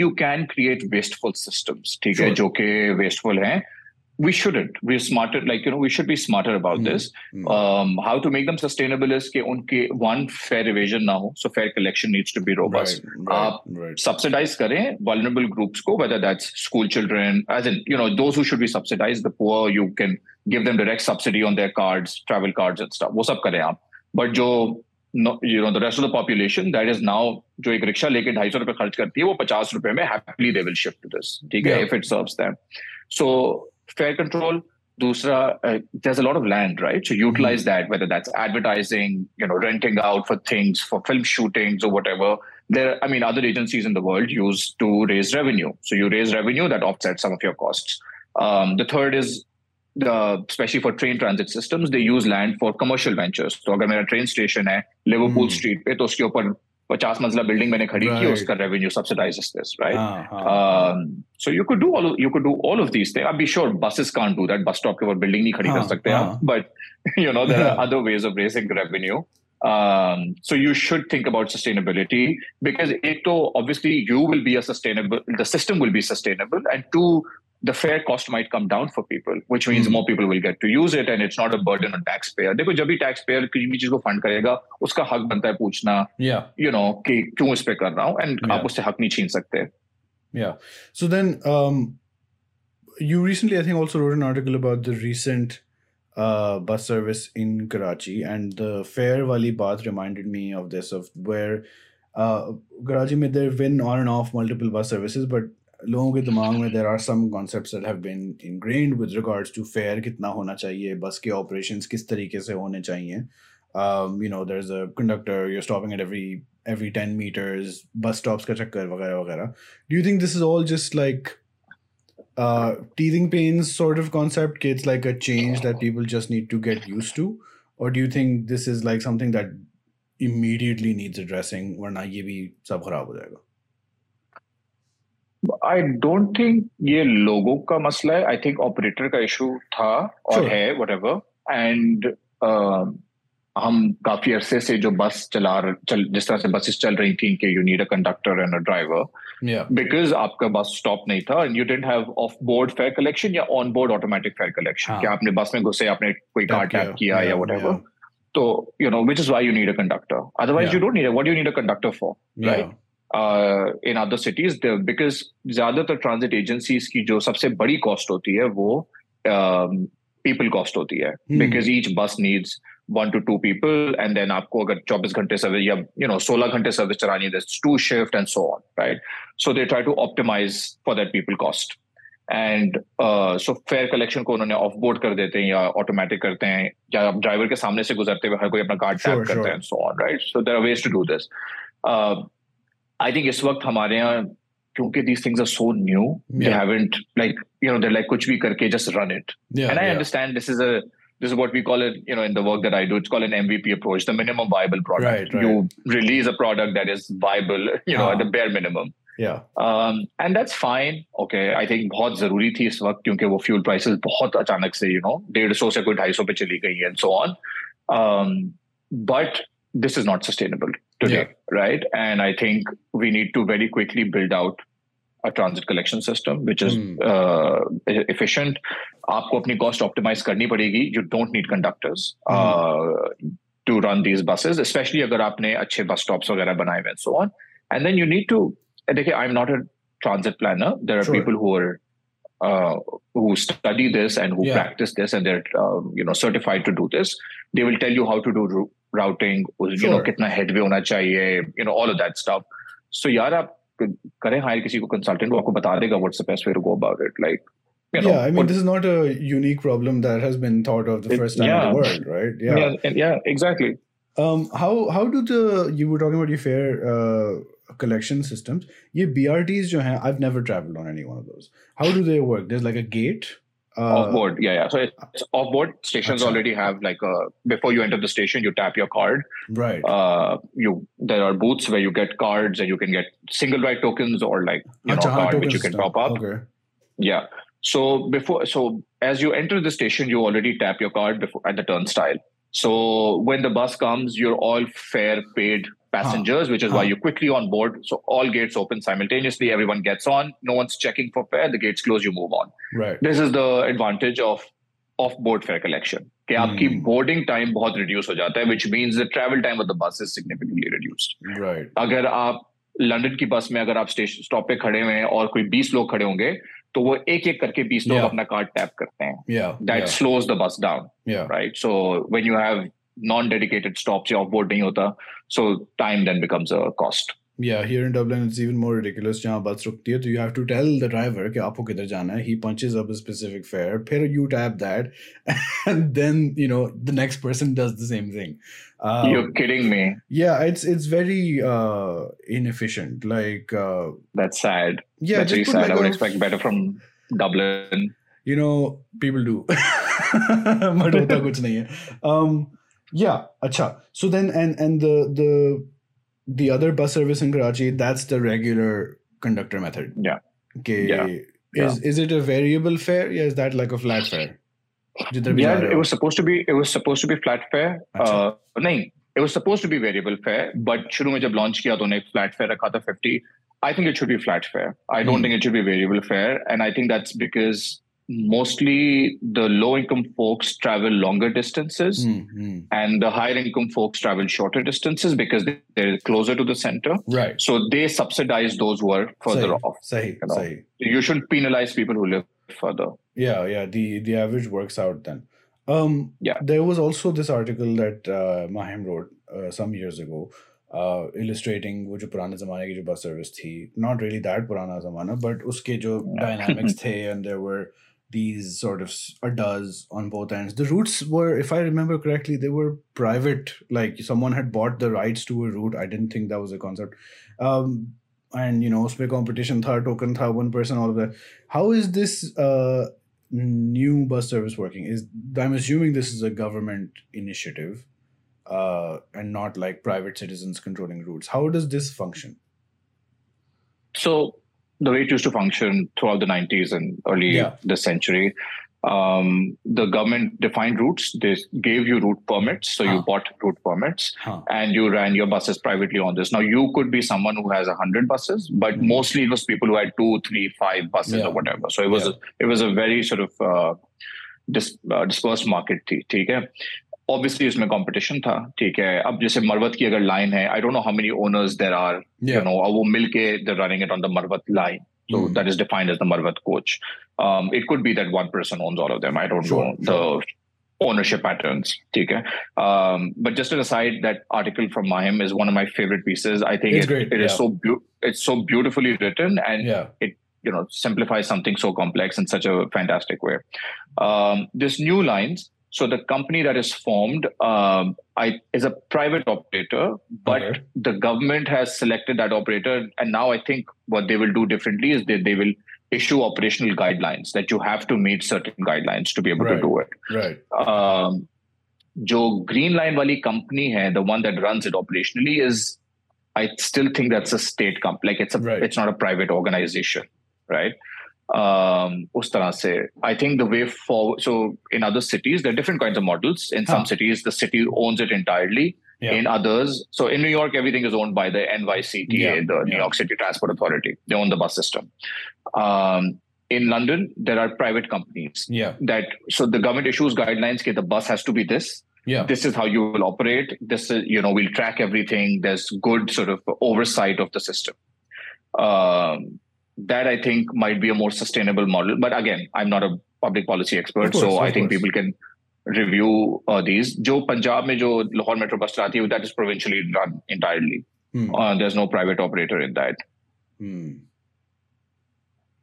we shouldn't we're smarter like you know we should be smarter about mm. this Mm. Um, how to make them sustainable is ke unke one fare evasion now so fare collection needs to be robust right, right, uh, right. subsidize kare vulnerable groups ko whether that's school children as in you know those who should be subsidized the poor you can give them direct subsidy on their cards, travel cards and stuff. Wo sab kare aap. But jo no, you know the rest of the population that is now जो एक rickshaw लेके ढाई सौ रुपए खर्च करती है वो पचास रुपए में happily they will shift to this ठीक है if it serves them so fair control dusra uh, there's a lot of land right so utilize mm-hmm. that whether that's advertising you know renting out for things for film shootings or whatever there i mean other agencies in the world use to raise revenue so you raise revenue that offsets some of your costs um, the third is the, especially for train transit systems, they use land for commercial ventures. So अगर मेरा train station है Liverpool street पे तो उसके ऊपर 50 मंजिला building मैंने खड़ी की उसका revenue सब्सिडाइजेस this right so you could do all you could do all of these thing I be sure buses can't do that bus stop के ऊपर बिल्डिंग नहीं खड़ी कर सकते आप but you know there are other ways of raising revenue Um, so you should think about sustainability because it, obviously you will be a sustainable, the system will be sustainable, and two, the fare cost might come down for people, which means mm-hmm. more people will get to use it and it's not a burden on taxpayer. देखो जब भी taxpayer fund करेगा उसका हक बनता है पूछना yeah. you know कि क्यों इस पे कर रहा and yeah. आप उससे हक नहीं छीन yeah so then um, you recently I think also wrote an article about the recent uh, bus service in Karachi and the fare wali baat reminded me of this of where uh, Karachi made their win on and off multiple bus services but लोगों के दिमाग में there are some concepts that have been ingrained with regards to fare कितना होना चाहिए बस के operations किस तरीके से होने चाहिए you know there is a conductor you stopping at every every 10 meters bus stops ka chakkar वगैरह वगैरह do you think this is all just like uh, teething pains sort of concept it's like a change that people just need to get used to or do you think this is like something that immediately needs addressing वरना ये भी सब खराब हो जाएगा आई don't think ये लोगों का मसला है. आई थिंक ऑपरेटर का इशू था और sure. है वट एवर एंड हम काफ़ी अरसे से जो बस चला चल जिस तरह से बसेस चल रही थी कि you need a conductor and a driver because आपका बस स्टॉप नहीं था and you didn't have off board fare collection या on board automatic fare collection कि आपने बस में घुसे आपने कोई कार्ड टैप किया या वट तो you know which is why you need a conductor otherwise you don't need what you need a conductor for right uh, in cities because ज़्यादातर ट्रांजिट एजेंसीज की जो सबसे बड़ी कॉस्ट होती है वो पीपल uh, कॉस्ट होती है. Because each bus needs one to two people and then आपको अगर 24 घंटे सर्विस या यू नो 16 घंटे सर्विस चलानी है two shift and so on right so they try to optimize for that people cost and so fare collection को उन्होंने of board कर देते हैं या ऑटोमेटिक करते हैं या आप ड्राइवर के सामने से गुजरते हुए हर कोई अपना कार्ड टैप करते हैं so on right so there are ways to do this I think इस वक्त हमारे यहाँ क्योंकि these things are so new yeah. they haven't like you know they're like kuch bhi karke just run it yeah, and i yeah. understand this is a this is what we call it you know in the work that i do it's called an mvp approach the minimum viable product right, right. you release a product that is viable you know uh, at the bare minimum yeah um and that's fine okay i think बहुत जरूरी थी इस वक्त क्योंकि वो fuel prices बहुत अचानक से you know डेढ़ सौ से कोई ढाई सौ पे चली गई and so on um but this is not sustainable today, yeah. right? And I think we need to very quickly build out a transit collection system which is mm. uh, efficient. आपको अपनी cost optimize करनी पड़ेगी. You don't need conductors mm. uh, to run these buses, especially अगर आपने अच्छे bus stops वगैरह बनाए हुए and so on. And then you need to. देखिए, I'm not a transit planner. There are sure. people who are uh, who study this and who yeah. practice this and they're um, you know certified to do this they will tell you how to do routing you know kitna headway hona chahiye you know all of that stuff so yaar aap kare hire kisi ko consultant wo aapko bata dega what's the best way to go about it like you know, yeah, I mean, what, this is not a unique problem that has been thought of the it, first time yeah. in the world, right? Yeah, yeah, yeah exactly. Um, how how do the you were talking about your fare uh, collection systems? Ye BRTs, I've never traveled on any one of those. How do they work? There's like a gate uh, off board, yeah, yeah. So it's off board. Stations Achha. already have like a before you enter the station, you tap your card. Right. Uh, you there are booths where you get cards and you can get single ride tokens or like you Achha, know card which you can top up. Okay. Yeah. So before, so as you enter the station, you already tap your card before at the turnstile. So when the bus comes, you're all fare paid passengers, huh. which is huh. why you quickly on board. So all gates open simultaneously. Everyone gets on. No one's checking for fare. The gates close. You move on. Right. This is the advantage of of board fare collection कि आपकी boarding time बहुत reduce हो जाता है which means the travel time of the bus is significantly reduced right अगर आप London की बस में अगर आप स्टेशन स्टॉप पे खड़े हुए हैं और कोई बीस लोग खड़े होंगे तो वो एक एक करके बीस लोग अपना कार्ड टैप करते हैं that slows the bus down right so when you have non-dedicated stops your offboard nahi hota so time then becomes a cost. Yeah here in dublin it's even more ridiculous bus hai so you have to tell the driver ki aapko jana hai he punches up a specific fare phir you tap that and then you know the next person does the same thing. Um, you're kidding me. Yeah it's it's very uh, inefficient like uh, that's sad. Yeah that's really sad. like i would expect better from dublin. You know people do. Um, yeah, अच्छा. So then and and the the the other bus service in Karachi, that's the regular conductor method. Yeah. Okay. Yeah. Is yeah. is it a variable fare? Yeah, is that like a flat fare? Yeah, it was supposed to be. It was supposed to be flat fare. Uh, nahin, it was supposed to be variable fare, but शुरू में जब launch किया तो flat fare रखा था 50. I think it should be flat fare. I don't mm. think it should be variable fare, and I think that's because mostly the low income folks travel longer distances mm-hmm. and the higher income folks travel shorter distances because they're closer to the center right so they subsidize those who are further Sahi. off Sahi. You, know? Sahi. you shouldn't penalize people who live further yeah yeah the the average works out then um yeah there was also this article that uh, mahim wrote uh, some years ago uh, illustrating वो जो पुराने ज़माने की जो bus service थी not really that पुराना ज़माना but उसके जो dynamics थे and there were these sort of addas on both ends. The routes were, if I remember correctly, they were private. Like someone had bought the rights to a route. I didn't think that was a concept. Um, and you know, उसमें competition था, token था, one person, all of that. How is this uh, new bus service working? Is I'm assuming this is a government initiative, uh, and not like private citizens controlling routes. How does this function? So the way it used to function throughout the 90s and early yeah. this century um, the government defined routes they gave you route permits so huh. you bought route permits huh. and you ran your buses privately on this now you could be someone who has 100 buses but mm-hmm. mostly it was people who had two three five buses yeah. or whatever so it was yeah. a, it was a very sort of uh, dis, uh, dispersed market ठीक है obviously इसमें competition था ठीक है अब जैसे मरवत की अगर लाइन है I don't know how many owners there are you know वो मिलके they running it on the Marwat line so mm. that is defined as the Marwat coach. Um, it could be that one person owns all of them. I don't sure, know sure. the ownership patterns. Okay. Um, but just an aside, that article from Mahim is one of my favorite pieces. I think it's it, it yeah. is so be- it's so beautifully written and yeah. it you know simplifies something so complex in such a fantastic way. Um, this new lines so the company that is formed um, I, is a private operator, but okay. the government has selected that operator. And now I think what they will do differently is that they will issue operational guidelines that you have to meet certain guidelines to be able right. to do it. Right. Um, जो green line wali company hai, the one that runs it operationally is, I still think that's a state company. Like it's a, right. it's not a private organization, right? um, us tarah se. I think the way forward. So in other cities, there are different kinds of models. In some cities, the city owns it entirely. Yeah. In others, so in New York, everything is owned by the NYCTA, yeah. the New. York City Transport Authority. They own the bus system. Um, in London, there are private companies. Yeah. That so the government issues guidelines. Okay, the bus has to be this. Yeah. This is how you will operate. This is you know we'll track everything. There's good sort of oversight of the system. Um, that I think might be a more sustainable model. But again, I'm not a public policy expert, course, so I think course. people can review uh, these. Jo Punjab mein jo Lahore Metro bus hai, that is provincially run entirely. Hmm. Uh, there's no private operator in that. Hmm.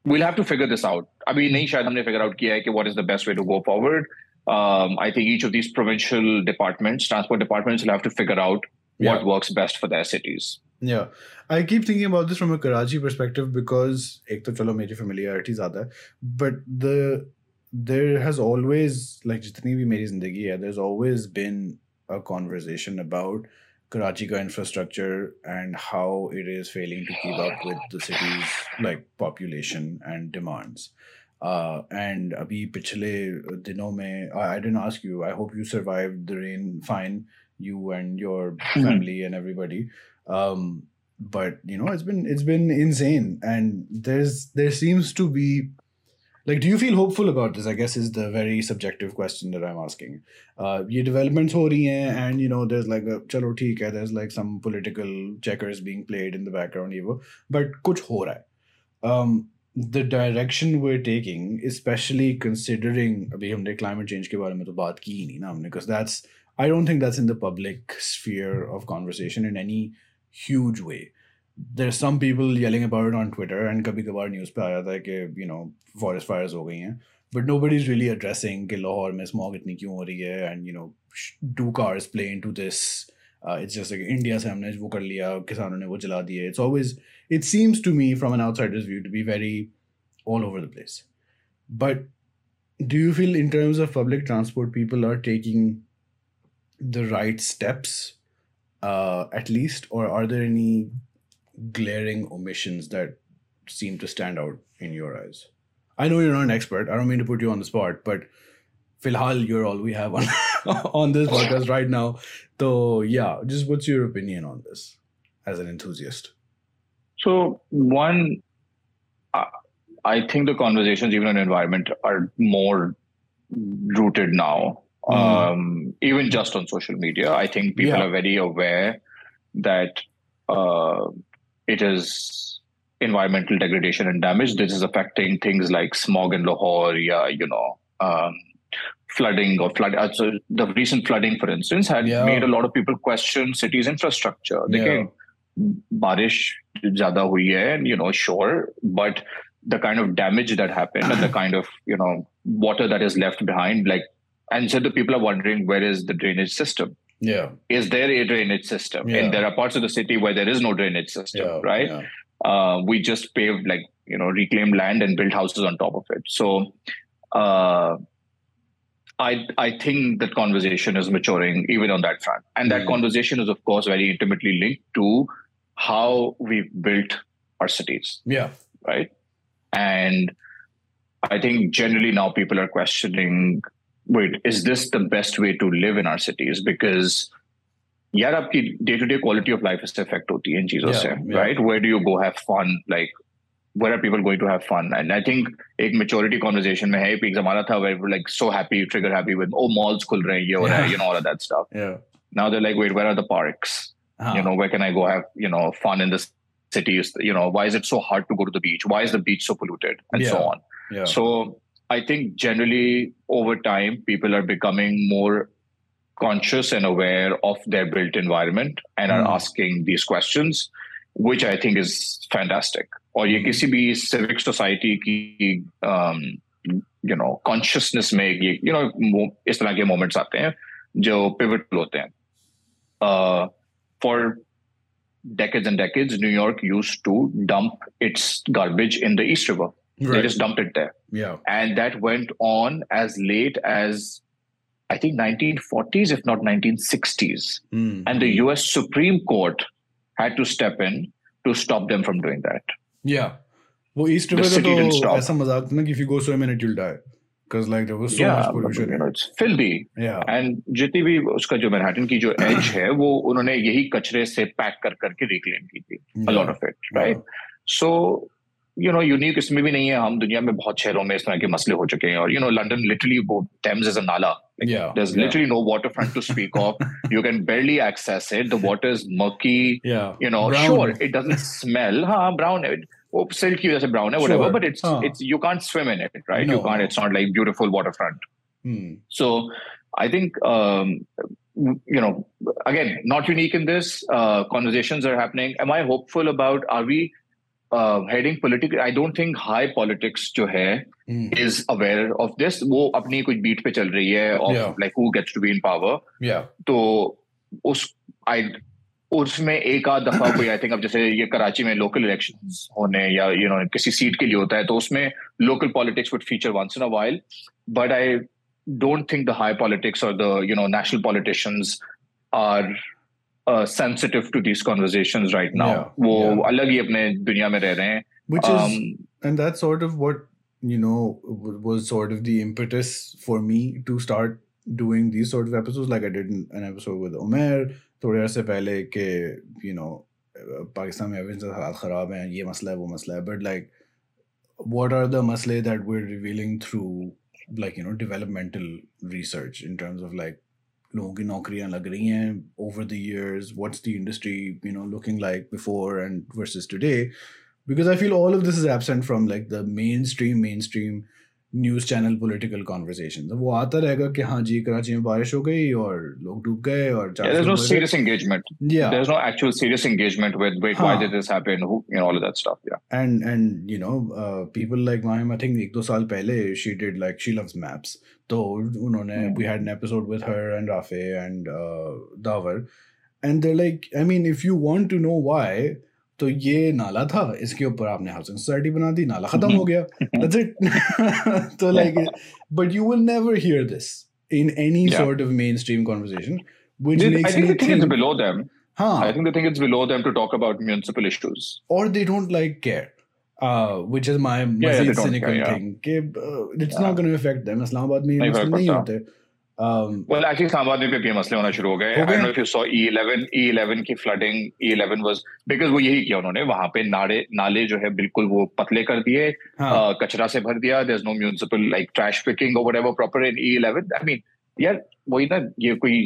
We'll have to figure this out. I mean, nahi shayad humne figure out kiya hai ki what is the best way to go forward. Um, I think each of these provincial departments, transport departments, will have to figure out what works best for their cities. Yeah, I keep thinking about this from a Karachi perspective because एक तो चलो मेरी familiarity ज़्यादा but the there has always like जितनी भी मेरी ज़िंदगी है there's always been a conversation about Karachi ka infrastructure and how it is failing to keep up with the city's like population and demands. Uh, and अभी पिछले दिनों में I, I didn't ask you I hope you survived the rain fine you and your family and everybody Um, but you know, it's been it's been insane, and there's there seems to be like do you feel hopeful about this i guess is the very subjective question that i'm asking. Uh ye developments ho rahi and you know there's like a chalo theek hai there's like some political checkers being played in the background even but kuch ho raha um the direction we're taking especially considering abhi humne climate change ke bare mein to baat ki hi nahi na humne because that's i don't think that's in the public sphere of conversation in any huge way there's some people yelling about it on Twitter and कभी कभार news पे आया था कि you know forest fires हो गई हैं but nobody's really addressing कि लाहौर में smog इतनी क्यों हो रही है and you know do cars play into this uh, it's just like India से हमने वो कर लिया किसानों ने वो जला दिए it's always it seems to me from an outsider's view to be very all over the place but do you feel in terms of public transport people are taking the right steps uh, at least or are there any glaring omissions that seem to stand out in your eyes? I know you're not an expert. I don't mean to put you on the spot, but filhal, you're all we have on on this podcast right now. So yeah, just what's your opinion on this as an enthusiast? So one, I think the conversations even on environment are more rooted now. Mm. Um, even just on social media, I think people yeah. are very aware that uh, it is environmental degradation and damage. This is affecting things like smog in Lahore, yeah, you know, um, flooding or flood. Uh, so the recent flooding, for instance, had yeah. made a lot of people question cities' infrastructure. They yeah. barish zyada hui hai, and you know, sure, but the kind of damage that happened and the kind of you know water that is left behind, like, and so the people are wondering where is the drainage system yeah is there a drainage system yeah. and there are parts of the city where there is no drainage system yeah, right yeah. Uh, we just paved like you know reclaimed land and built houses on top of it so uh, I, I think that conversation is maturing even on that front. And that mm. conversation is, of course, very intimately linked to how we've built our cities. Yeah. Right. And I think generally now people are questioning wait, is this the best way to live in our cities? Because यार आपकी day to day quality of life इससे effect होती है इन चीजों से right where do you go have fun like where are people going to have fun? And I think एक maturity conversation में है एक जमाना था where we're like so happy, trigger happy with oh malls खुल रहे हैं ये हो रहा है, you know all of that stuff. Yeah. Now they're like wait, where are the parks? Uh-huh. You know where can I go have you know fun in the cities? You know why is it so hard to go to the beach? Why is the beach so polluted and yeah. so on? Yeah. So I think generally over time, people are becoming more conscious and aware of their built environment and mm. are hmm. asking these questions, which I think is fantastic. और ये किसी भी civic society की um, you know consciousness में ये you know इस तरह के moments आते हैं जो pivotal होते हैं. Uh, for decades and decades, New York used to dump its garbage in the East River. Right. They just dumped it there. Yeah. And that went on as late as I think 1940s, if not 1960s. Mm. And the US Supreme Court had to step in to stop them from doing that. Yeah. Well, East River the city didn't stop. ऐसा मजाक था if you go swim in it you'll die because like there was so yeah, much pollution. You know, it's filthy. Yeah. And जितनी भी उसका जो Manhattan की जो edge है वो उन्होंने यही कचरे से पैक कर करके reclaim की थी. Yeah. A lot of it, right? Yeah. So you know unique इसमें भी नहीं है हम दुनिया में बहुत शहरों में इस तरह के मसले हो चुके हैं और यू नो लंदन लिटरली वो Thames is a nala there's literally no waterfront to speak of you can barely access it the water is murky yeah you know brown. sure it doesn't smell ha brown oh silt ki wajah se brown hai whatever sure. but it's huh. it's you can't swim in it right no. you can't it's not like beautiful waterfront hmm. so i think um, you know again not unique in this uh, conversations are happening am i hopeful about are we Heading politic I don't think high politics जो है is aware of this वो अपनी कुछ beat पे चल रही है of like who gets to be in power तो उस आई उसमें एक आध दफ़ा कोई आई थिंक अब जैसे ये कराची में लोकल इलेक्शन होने या यू you नो know, किसी सीट के लिए होता है तो उसमें local politics would feature once in a while but I don't think the high politics और the you know national politicians are uh, sensitive to these conversations right now. Yeah, वो yeah. अलग ही अपने दुनिया में रह रहे हैं. Which um, is and that's sort of what you know was sort of the impetus for me to start doing these sort of episodes like I did an episode with Omer थोड़े अर्से पहले के you know Pakistan में average हालात ख़राब हैं ये मसला है वो मसला है but like what are the masle that we're revealing through like you know developmental research in terms of like लोगों की नौकरियां लग रही हैं over the years what's the industry you know looking like before and versus today because i feel all of this is absent from like the mainstream mainstream news channel political conversation वो आता रहेगा कि हाँ जी कराची में बारिश हो गई और लोग डूब गए और yeah, there's no serious engagement yeah there's no actual serious engagement with wait हाँ. why did this happen who you know all of that stuff yeah and and you know uh, people like Mahim I think एक दो साल पहले she did like she loves maps तो उन्होंने mm. we had an episode with her and Rafe and uh, Davar and they're like I mean if you want to know why तो ये नाला था इसके ऊपर आपने हाउसिंग सोसाइटी बना दी नाला खत्म हो गया दैट्स इट तो like but you will never hear this in any sort of mainstream conversation which makes I think me think it's below them. Huh. I think they think it's below them to talk about municipal issues. Or they don't like care. Uh, which is my yeah, cynical yeah. thing. Okay, uh, it's yeah. not going to affect them. Islamabad में नहीं होते. Um, well, actually, Islamabad में भी मसले होना शुरू हो गए. I don't know if you saw E11, E11 की flooding. E11 was because वो यही किया उन्होंने वहाँ पे नाले नाले जो है बिल्कुल वो पतले कर दिए, हाँ. कचरा से भर दिया. There's no municipal like trash picking or whatever proper in E11. I mean, यार वही ना ये कोई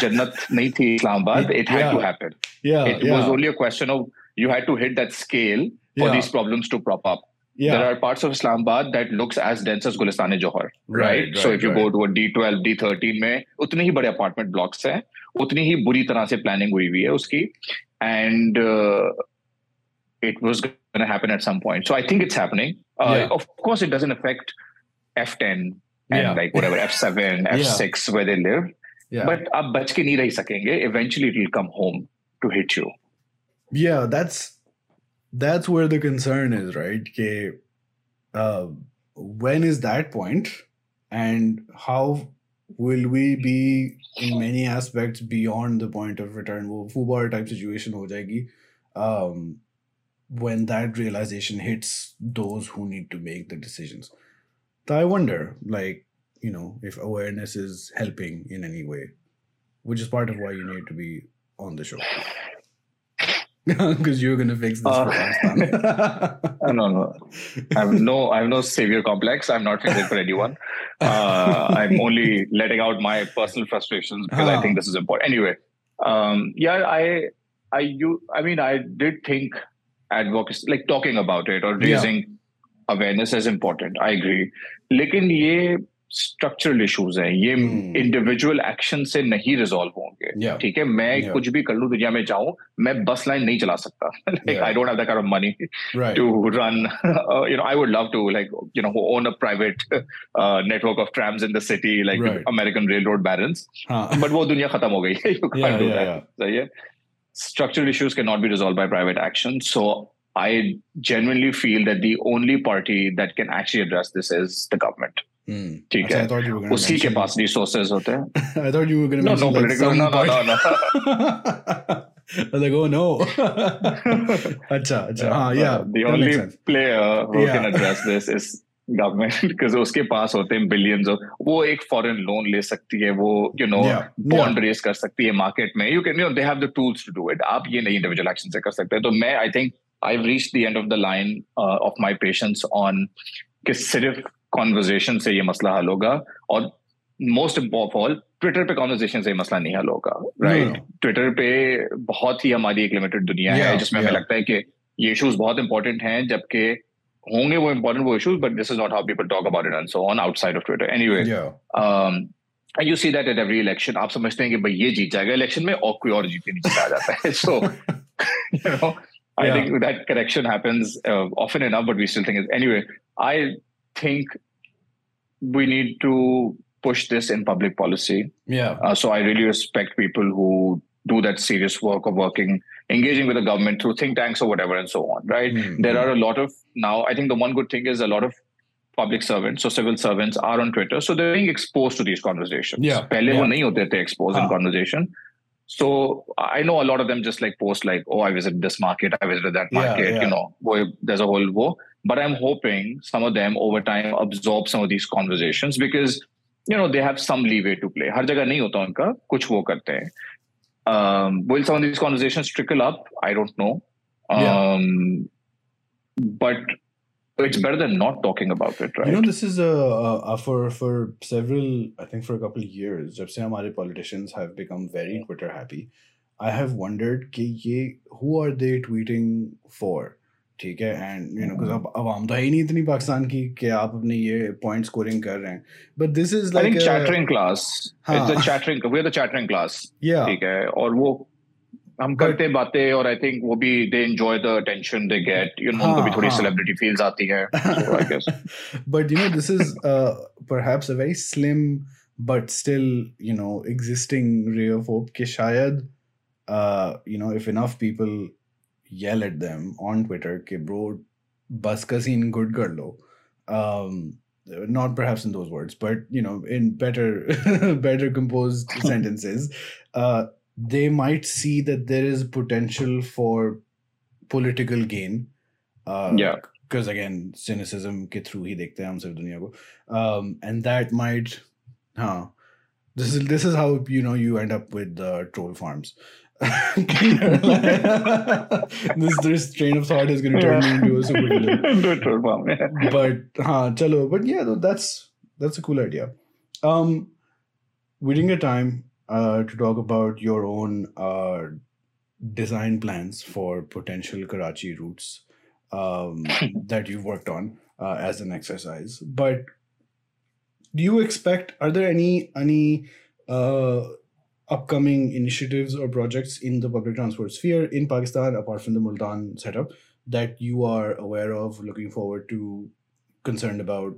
जन्नत नहीं थी Islamabad. It had yeah. to happen. Yeah, it yeah. was only a question of you had to hit that scale for yeah. these problems to prop up. Yeah. There are parts of Islamabad that looks as dense as Gulistan Johar, right? right? right so if you right. go to a D12, D13 में उतने ही बड़े apartment blocks हैं, उतनी ही बुरी तरह से planning हुई हुई है उसकी, and uh, it was going to happen at some point. So I think it's happening. Uh, yeah. Of course, it doesn't affect F10 and yeah. like whatever F7, F6 yeah. where they live. Yeah. But आप बच के नहीं रह सकेंगे. Eventually, it will come home to hit you. Yeah, that's that's where the concern is, right? Okay, uh, when is that point, and how will we be in many aspects beyond the point of return? वो फूबार type situation हो जाएगी um, when that realization hits those who need to make the decisions. So I wonder, like, you know, if awareness is helping in any way, which is part of why you need to be on the show. because you're gonna fix this uh, for us. no, no, I have no, I have no savior complex. I'm not fixing for anyone. Uh, I'm only letting out my personal frustrations because huh. I think this is important. Anyway, um, yeah, I, I, you, I mean, I did think advocacy, like talking about it or raising yeah. awareness, is important. I agree. Lekin ye structural issues हैं ये individual hmm. Action से नहीं resolve होंगे ठीक है मैं yeah. कुछ भी कर लू दुनिया में जाऊं मैं बस लाइन नहीं चला सकता like I don't have that kind of money to run you know I would love to like you know own a private network of trams in the city like American railroad balance but वो दुनिया खत्म हो गई है you can't do that सही है structural issues cannot be resolved by private action so i genuinely feel that the only party that can actually address this is the government Hmm. ठीक है उसी के पास रिसोर्सेज होते हैं I thought you were going to mention no, like some no, no, no, no. I was like, oh no. अच्छा अच्छा हाँ yeah. The only player who yeah. can address this is government because उसके पास होते हैं billions वो एक foreign loan ले सकती है वो यू नो बॉन्ड रेस कर सकती है मार्केट में you can you know they have the tools to do it आप ये नहीं इंडिविजुअल एक्शन से कर सकते हैं तो मैं I think I reach the end of the line of my patience on कि सिर्फ कॉन्वर्जेशन से ये मसला हल होगा और मोस्ट ऑफ़ ऑल ट्विटर पे कॉन्वर्जेशन से ये मसला नहीं हल होगा राइट ट्विटर पे बहुत ही हमारी एक लिमिटेड दुनिया yeah, है जिसमें हमें लगता है कि ये इश्यूज़ बहुत इंपॉर्टेंट हैं जबकि होंगे वो इंपॉर्टेंट वो issues but this is not how people talk about it and so on outside of Twitter anyway you see that at every election आप समझते हैं कि भाई ये जीत जाएगा इलेक्शन में और कोई और जीत नहीं जीता जाता है। So you know I think that correction happens uh, often enough, but we still think it. Anyway, I think we need to push this in public policy. Yeah. Uh, so I really respect people who do that serious work of working, engaging with the government through think tanks or whatever, and so on. Right. Mm-hmm. There are a lot of now. I think the one good thing is a lot of public servants, so civil servants, are on Twitter, so they're being exposed to these conversations. Yeah. पहले yeah. वो नहीं होते थे exposed in conversation. So I know a lot of them just like post like, oh, I visited this market, I visited that market. Yeah, yeah. You know, boy, there's a whole wo. But I'm hoping some of them over time absorb some of these conversations because you know they have some leeway to play. हर जगह नहीं होता उनका कुछ वो करते हैं. Um, will some of these conversations trickle up? I don't know. Yeah. Um, but it's better than not talking about it, right? You know, this is a, a, a for for several, I think, for a couple of years. जब से हमारे politicians have become very Twitter happy, I have wondered कि ये who are they tweeting for? ठीक है? And you no अब आवाम तो है ही नहीं इतनी पाकिस्तान की कि आप अपने ये पॉइंट स्कोरिंग कर रहे हैं। But this is like chattering class it's a chattering we are the chattering class ठीक है? और वो हम but, करते बातें और आई थिंक वो भी they enjoy the attention they get you know उनको भी हाँ, थोड़ी हाँ। सेलिब्रिटी फील्स आती है I guess but you know this is perhaps a very slim but still you know existing ray of hope कि शायद you know if enough people yell at them on Twitter, "Ke bro, bus good girl lo." Um, not perhaps in those words, but you know, in better, better composed sentences, uh, they might see that there is potential for political gain. Uh, yeah. Because again, cynicism ke through he dekhte hum sirf duniya ko, um, and that might, huh, this is this is how you know you end up with uh, troll farms this this train of thought is going to turn me into a super villain Do it for fun, yeah. but huh, chalo. But yeah, though, that's that's a cool idea. Um, we didn't get time uh, to talk about your own uh, design plans for potential Karachi routes um, that you've worked on uh, as an exercise. But do you expect? Are there any any uh, upcoming initiatives or projects in the public transport sphere in Pakistan apart from the Multan setup? that you are aware of, looking forward to, concerned about?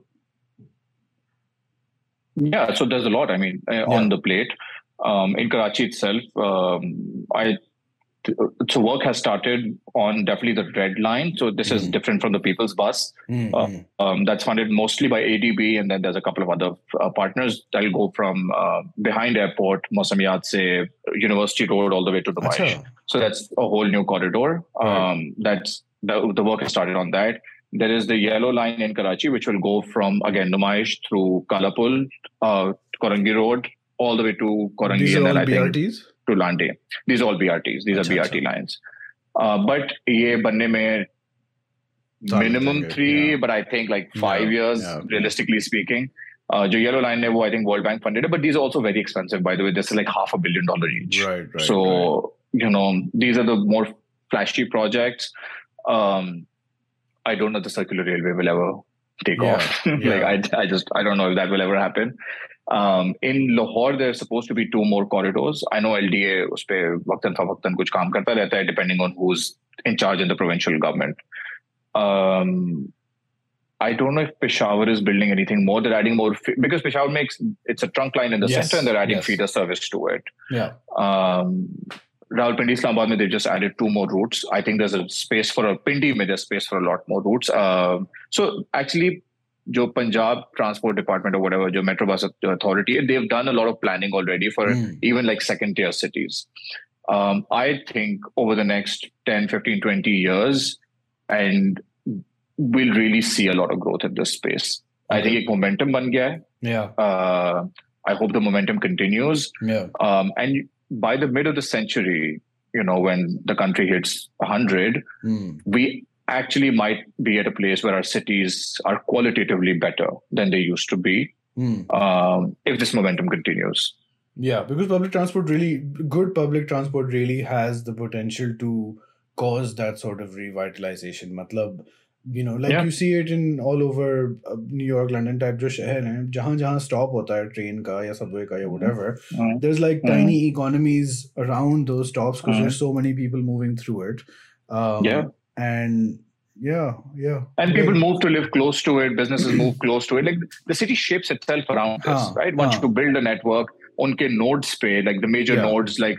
Yeah, so there's a lot. I mean, uh, on the plate. Um, in Karachi itself, um, I so work has started on definitely the red line. So this is Mhm. different from the People's Bus. Mm, Uh, mm, Um, that's funded mostly by ADB, and then there's a couple of other uh, partners that'll go from uh, behind airport, Mosamiat, say University Road, all the way to Dubai. Acha. So that's a whole new corridor. Right. Um, that's the, the work has started on that. There is the yellow line in Karachi, which will go from again Numaish through Kalapul, uh, Korangi Road, all the way to Korangi, These are all I think BRTs. to Lande. These are all BRTs. These Acha, are BRT lines. Uh, but ये बनने में Time minimum लगेगा, three, yeah. but I think like five Yeah, years, yeah. realistically speaking. Uh, जो yellow line है वो I think World Bank funded it, but these are also very expensive. By the way, this is like half a billion dollar each. Right, right. so right. you know these are the more flashy projects. Um, I don't know if the circular railway will ever take Yeah, off. yeah. like I, I just I don't know if that will ever happen. Um, in Lahore, there's supposed to be two more corridors. I know LDA उस पे वक्तन फवक्तन कुछ काम करता रहता है depending on who's in charge in the provincial government. Um, I don't know if Peshawar is building anything more. They're adding more fe- because Peshawar makes it's a trunk line in the Yes, center, and they're adding yes. feeder service to it. yeah. Um, Rawalpindi, Islamabad, they've just added two more routes. I think there's a space for a Pindi, में there's space for a lot more routes. Um, so actually, जो Punjab Transport Department or whatever, जो Metro Bus Authority, they've done a lot of planning already for Mm. even like second tier cities. Um, I think over the next 10, 15, 20 years, and we'll really see a lot of growth in this space. I think Okay. एक momentum बन गया है. Yeah. Uh, I hope the momentum continues. Yeah. Um, and by the mid of the century, you know, when the country hits 100, Mm. we actually might be at a place where our cities are qualitatively better than they used to be Mm. um, if this momentum continues. Yeah, because public transport really, good public transport really has the potential to cause that sort of revitalization. Matlab, you know, like Yeah. you see it in all over uh, New York, London type जो शहर हैं जहाँ जहाँ stop होता है train का या subway का या whatever, Mm. there's like Mhm. tiny economies around those stops because Mhm. there's so many people moving through it. Um, Yeah. and yeah, yeah, And people move to live close to it, businesses move close to it. Like the city shapes itself around this, Huh, right? Once huh. you build a network, unke nodes pay, like the major Yeah. nodes, like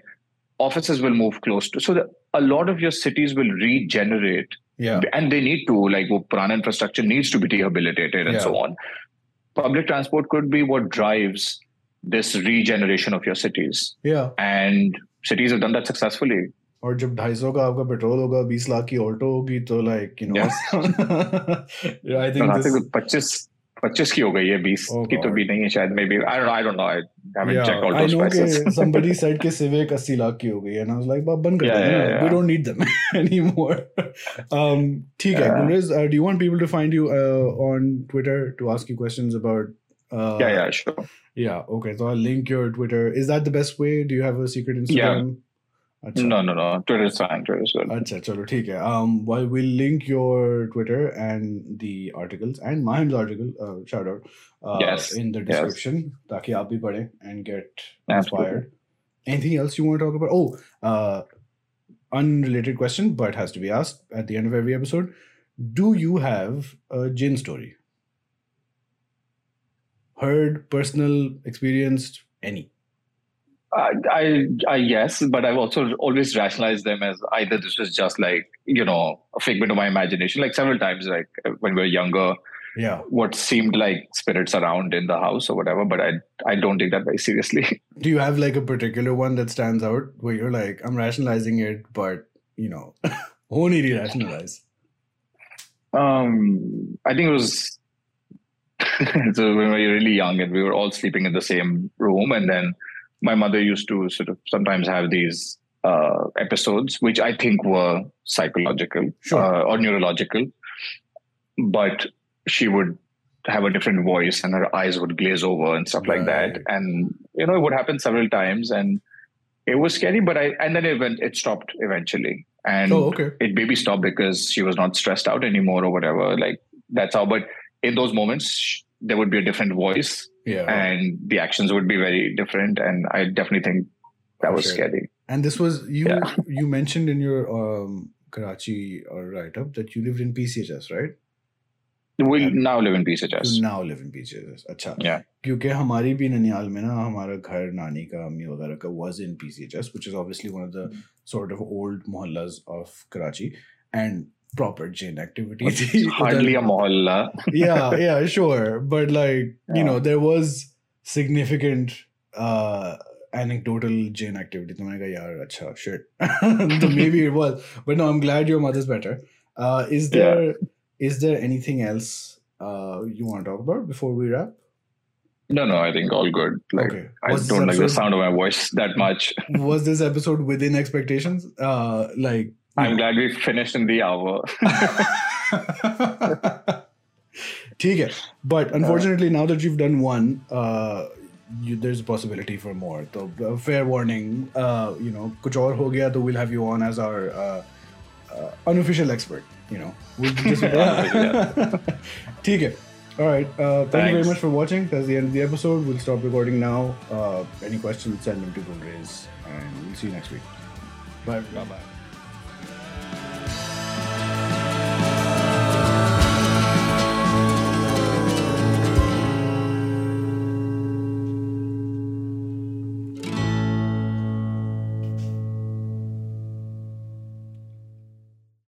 offices will move close to. So the, a lot of your cities will regenerate yeah, and they need to like wo purana infrastructure needs to be rehabilitated and Yeah. so on public transport could be what drives this regeneration of your cities yeah. and cities have done that successfully और जब 250 का आपका petrol होगा 20 लाख की Alto होगी तो like you no Yes. I I think think 25 पच्चीस की हो गई है बीस Oh, की तो God. भी नहीं है शायद maybe I don't I don't know I haven't Yeah, checked all I those know prices कि somebody said कि Civic 80 लाख की हो गई है and I was like "बा- बंद कर Yeah, देना yeah, ना, we yeah. don't need them anymore um ठीक है Yeah. Gulriz, uh, do you want people to find you uh, on Twitter to ask you questions about uh, yeah yeah sure yeah okay so I'll link your Twitter is that the best way do you have a secret Instagram No, no, no no Twitter is fine Twitter is good अच्छा चलो ठीक है। Um well we'll link your twitter and the articles and mahim's article uh, shout out uh, yes. in the description yes. ताकि आप भी पढ़ें and get inspired. Anything else you want to talk about? Oh uh unrelated question but has to be asked at the end of every episode. Do you have a jinn story? Heard personal experienced any? I, I, I yes, but I've also always rationalized them as either this was just like you know a figment of my imagination. Like several times, like when we were younger, Yeah. what seemed like spirits around in the house or whatever. But I, I don't take that very seriously. Do you have like a particular one that stands out where you're like, I'm rationalizing it, but you know, only rationalize? Um, I think it was so when we were really young and we were all sleeping in the same room, and then my mother used to sort of sometimes have these uh, episodes, which I think were psychological Sure. uh, or neurological, but she would have a different voice and her eyes would glaze over and stuff like that, and you know it would happen several times, and it was scary. But I and then it went, it stopped eventually, and Oh, okay. it maybe stopped because she was not stressed out anymore or whatever. Like that's how. But in those moments, there would be a different voice, Yeah. and the actions would be very different. And I definitely think that For was sure. scary. And this was you. Yeah. You mentioned in your um, Karachi or write up that you lived in PCHS, right? We Yeah. now live in PCHS. You now live in PCHS. अच्छा. Yeah. क्योंकि हमारी भी ननियाल में ना हमारा घर नानी का अम्मी वगैरह का was in PCHS, which is obviously one of the sort of old mohallas of Karachi and proper jinn activity hardly a mohalla. yeah, yeah, sure. But like, yeah. you know, there was significant uh anecdotal jinn activity. So so maybe it was. But no, I'm glad your mother's better. Uh is there yeah. is there anything else uh you want to talk about before we wrap? No, no, I think all good. Like okay. I don't like the sound of my voice that much. was this episode within expectations? Uh like I'm glad we finished in the hour. ठीक but unfortunately, now that you've done one, uh, you, there's a possibility for more. So uh, fair warning, uh, you know, kuch aur ho gaya, we'll have you on as our uh, uh unofficial expert. You know, we'll just yeah. All right. Uh, thank Thanks. you very much for watching. That's the end of the episode. We'll stop recording now. any questions, send them to Gulraiz, and we'll see you next week. Bye. Bye. Bye.